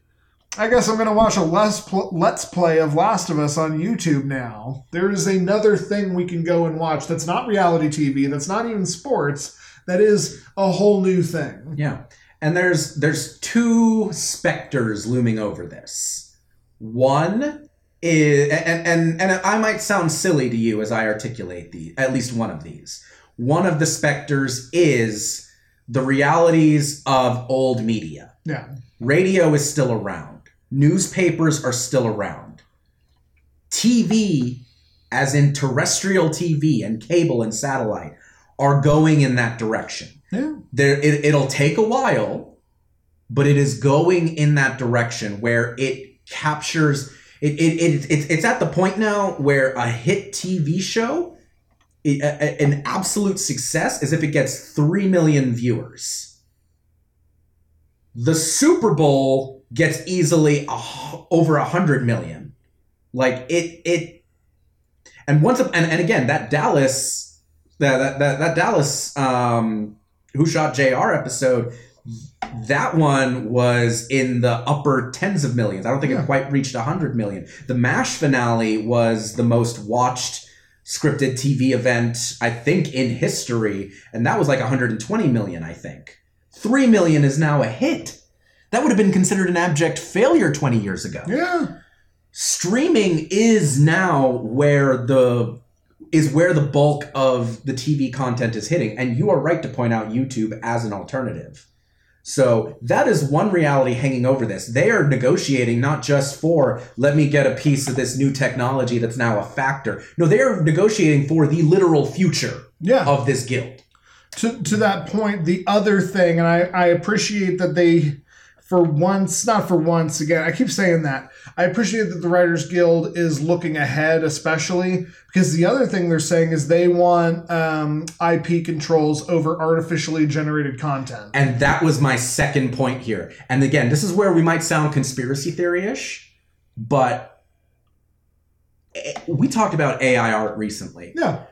S1: i guess i'm going to watch a let's, pl- let's play of last of us on youtube now there is another thing we can go and watch that's not reality tv that's not even sports that is a whole new thing
S2: Yeah. And there's there's two specters looming over this. One is and and and I might sound silly to you as I articulate the at least one of these. One of the specters is the realities of old media.
S1: yeah
S2: Radio is still around. Newspapers are still around. TV, as in terrestrial TV and cable and satellite, are going in that direction
S1: yeah
S2: there it, it'll take a while but it is going in that direction where it captures it, it, it, it it's at the point now where a hit tv show a- a- an absolute success is if it gets 3 million viewers the super bowl gets easily a, over 100 million like it it and once and, and again that dallas that that, that, that dallas um who shot JR episode, that one was in the upper tens of millions. I don't think
S1: Yeah.
S2: it quite reached 100 million. The MASH finale was the most watched scripted TV event, I think, in history, and that was like 120 million, I think. 3 million is now a hit. That would have been considered an abject failure 20 years ago
S1: yeah
S2: streaming is now where the is where the bulk of the TV content is hitting and you are right to point out YouTube as an alternative. So that is one reality hanging over this. They are negotiating not just for let me get a piece of this new technology that's now a factor. No, they are negotiating for the literal future
S1: yeah
S2: of this guild.
S1: to to that point, the other thing, and I, I appreciate that they, for once, not for once, again, I keep saying that. I appreciate that the Writers Guild is looking ahead, especially because the other thing they're saying is they want um, IP controls over artificially generated content.
S2: And that was my second point here. And again, this is where we might sound conspiracy theory ish, but eh, we talked about AI art recently.
S1: Yeah,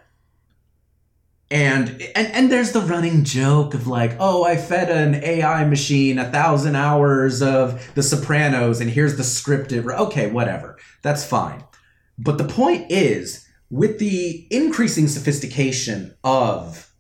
S2: And, and and there's the running joke of like, oh, I fed an AI machine a thousand hours of The Sopranos, and here's the scripted. Okay, whatever, that's fine. But the point is, with the increasing sophistication of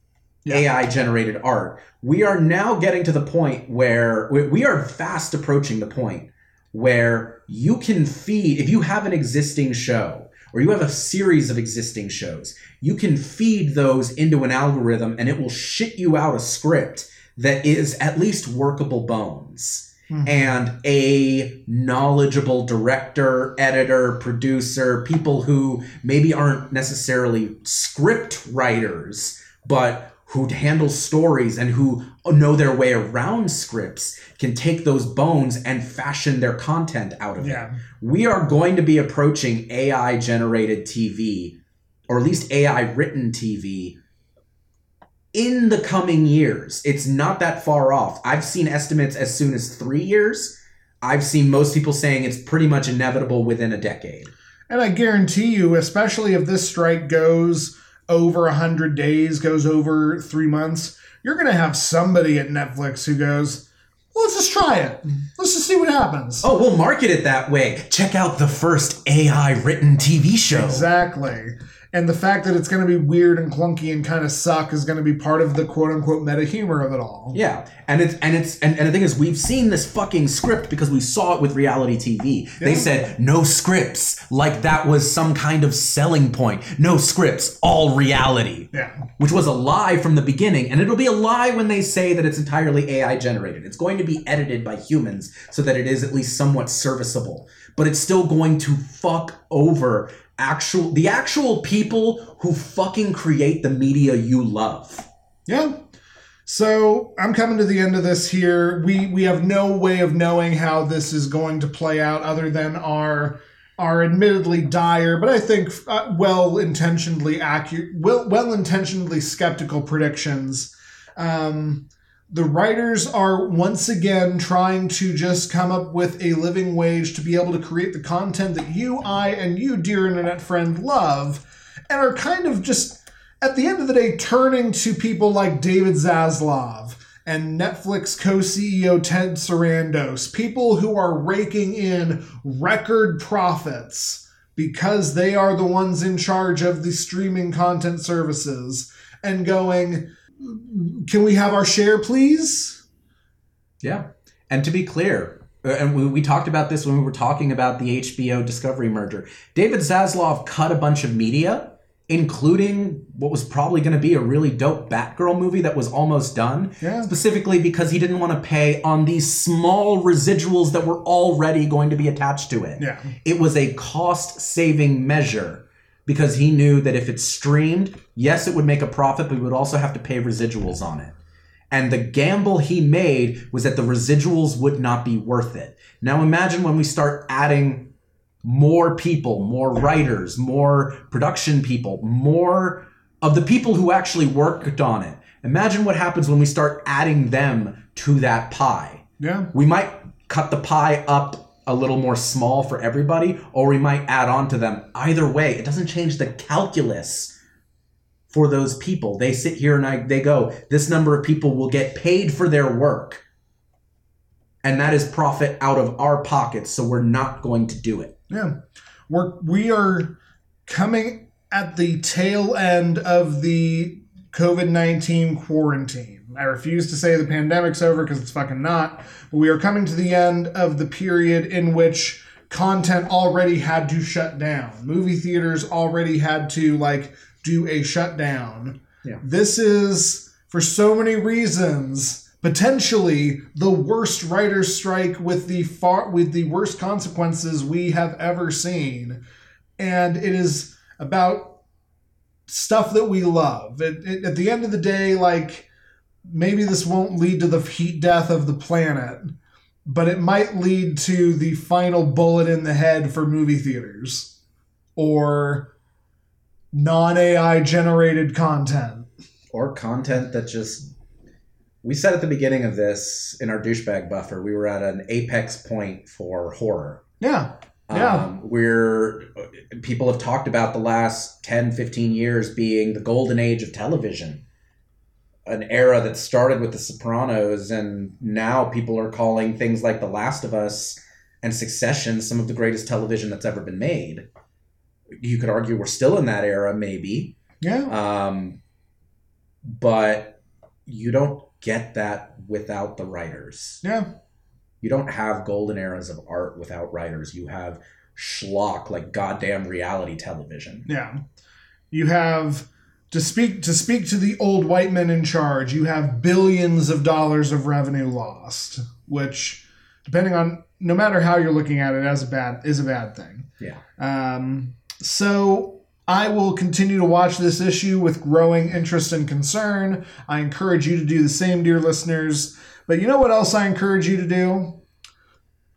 S1: Yeah.
S2: AI generated art, we are now getting to the point where we we are fast approaching the point where you can feed, if you have an existing show or you have a series of existing shows, you can feed those into an algorithm and it will shit you out a script that is at least workable bones.
S1: Mhm.
S2: And a knowledgeable director, editor, producer, people who maybe aren't necessarily script writers, but who handle stories and who know their way around scripts can take those bones and fashion their content out of it we are going to be approaching AI generated TV, or at least AI written TV, in the coming years. It's not that far off. I've seen estimates as soon as three years. I've seen most people saying it's pretty much inevitable within a decade.
S1: And I guarantee you, especially if this strike goes over 100 days, goes over three months, you're going to have somebody at Netflix who goes, well, let's just try it. Let's just see what happens.
S2: Oh, we'll market it that way. Check out the first AI written TV show.
S1: Exactly. And the fact that it's going to be weird and clunky and kind of suck is going to be part of the quote unquote meta humor of it all.
S2: Yeah, and it's and it's and, and the thing is, we've seen this fucking script because we saw it with reality TV. They said no scripts, like that was some kind of selling point. No scripts, all reality,
S1: Yeah.
S2: which was a lie from the beginning, and it'll be a lie when they say that it's entirely AI generated. It's going to be edited by humans so that it is at least somewhat serviceable, but it's still going to fuck over actual the actual people who fucking create the media you love.
S1: Yeah. So I'm coming to the end of this here. We we have no way of knowing how this is going to play out other than our our admittedly dire, but I think uh, well intentionedly accurate, well well intentionedly skeptical predictions. Um, the writers are once again trying to just come up with a living wage to be able to create the content that you, I, and you, dear internet friend, love, and are kind of just at the end of the day, turning to people like David Zaslav and Netflix co CEO Ted Sarandos, people who are raking in record profits because they are the ones in charge of the streaming content services, and going, Can we have our share, please?
S2: Yeah. And to be clear, uh, and we, we talked about this when we were talking about the HBO Discovery merger. David Zaslav cut a bunch of media, including what was probably going to be a really dope Batgirl movie that was almost done,
S1: Yeah.
S2: specifically because he didn't want to pay on these small residuals that were already going to be attached to it.
S1: Yeah.
S2: It was a cost saving measure because he knew that if it streamed, yes, it would make a profit, but we would also have to pay residuals on it. And the gamble he made was that the residuals would not be worth it. Now imagine when we start adding more people, more writers, more production people, more of the people who actually worked on it. Imagine what happens when we start adding them to that pie
S1: Yeah.
S2: we might cut the pie up a little more small for everybody or we might add on to them either way it doesn't change the calculus for those people they sit here and I, they go this number of people will get paid for their work and that is profit out of our pockets so we're not going to do it
S1: Yeah. We're we are coming at the tail end of the COVID 19 quarantine. I refuse to say the pandemic's over because it's fucking not. But we are coming to the end of the period in which content already had to shut down. Movie theaters already had to like do a shutdown.
S2: Yeah.
S1: This is for so many reasons potentially the worst writer's strike with the far with the worst consequences we have ever seen and it is about stuff that we love it, it- at the end of the day like maybe this won't lead to the heat death of the planet but it might lead to the final bullet in the head for movie theaters or non-ai generated content.
S2: Or content that just we said at the beginning of this in our douchebag buffer we were at an apex point for horror.
S1: Yeah Yeah.
S2: um, where people have talked about the last 10 15 years being the golden age of television an era that started with the sopranos and now people are calling things like the last of us and succession some of the greatest television that's ever been made You could argue we're still in that era, maybe.
S1: Yeah.
S2: Um, but you don't get that without the writers.
S1: Yeah.
S2: You don't have golden eras of art without writers. You have schlock like goddamn reality television.
S1: Yeah. You have to speak to speak to the old white men in charge, you have billions of dollars of revenue lost, which depending on no matter how you're looking at it as a bad is a bad thing.
S2: Yeah.
S1: Um, so I will continue to watch this issue with growing interest and concern. I encourage you to do the same, dear listeners. But you know what else I encourage you to do?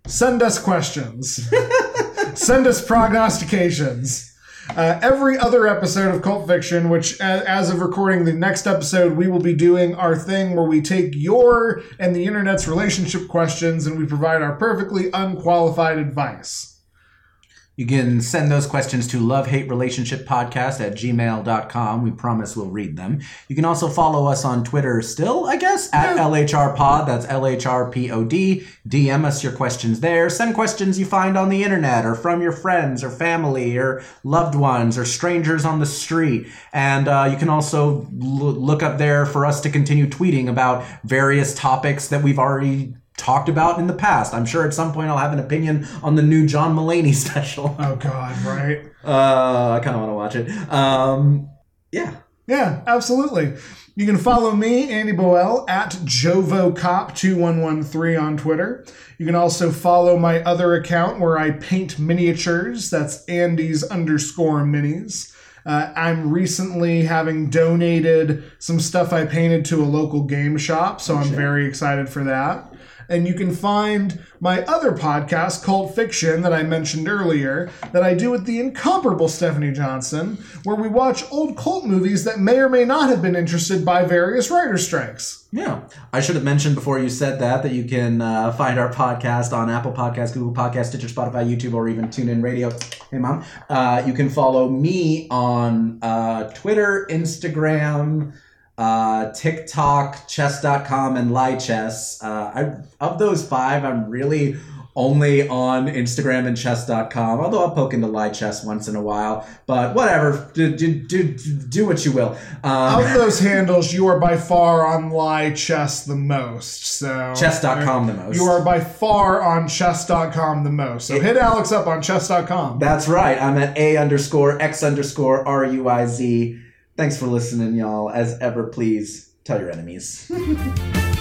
S1: Send us questions. Send us prognostications. Uh, every other episode of Cult Fiction, which as of recording the next episode, we will be doing our thing where we take your and the internet's relationship questions and we provide our perfectly unqualified advice.
S2: You can send those questions to lovehaterelationshippodcast at gmail.com. We promise we'll read them. You can also follow us on Twitter still, I guess, at. LHRpod. That's LHRPOD. DM us your questions there. Send questions you find on the internet or from your friends or family or loved ones or strangers on the street. And uh, you can also l- look up there for us to continue tweeting about various topics that we've already talked about in the past. I'm sure at some point I'll have an opinion on the new John Mulaney special.
S1: Oh, God, right?
S2: Uh, I kind of want to watch it. Um, yeah.
S1: Yeah, absolutely. You can follow me, Andy Boel, at JovoCop2113 on Twitter. You can also follow my other account where I paint miniatures. That's Andy's underscore minis. Uh, I'm recently having donated some stuff I painted to a local game shop, so I'm very excited for that. And you can find my other podcast, Cult Fiction, that I mentioned earlier, that I do with the incomparable Stephanie Johnson, where we watch old cult movies that may or may not have been interested by various writer strikes.
S2: Yeah. I should have mentioned before you said that that you can uh, find our podcast on Apple Podcasts, Google Podcasts, Stitcher, Spotify, YouTube, or even TuneIn Radio. Hey, Mom. Uh, you can follow me on uh, Twitter, Instagram, uh, TikTok, chess.com, and Lichess. Uh, I, of those five, I'm really only on Instagram and chess.com, although I'll poke into Lichess once in a while. But whatever. Do, do, do, do what you will. Um,
S1: Of those handles, you are by far on Lichess the most. So
S2: chess.com the most.
S1: You are by far on chess.com the most. So hit Alex up on chess.com.
S2: That's right. I'm at A underscore X underscore R U I Z. Thanks for listening, y'all. As ever, please tell your enemies.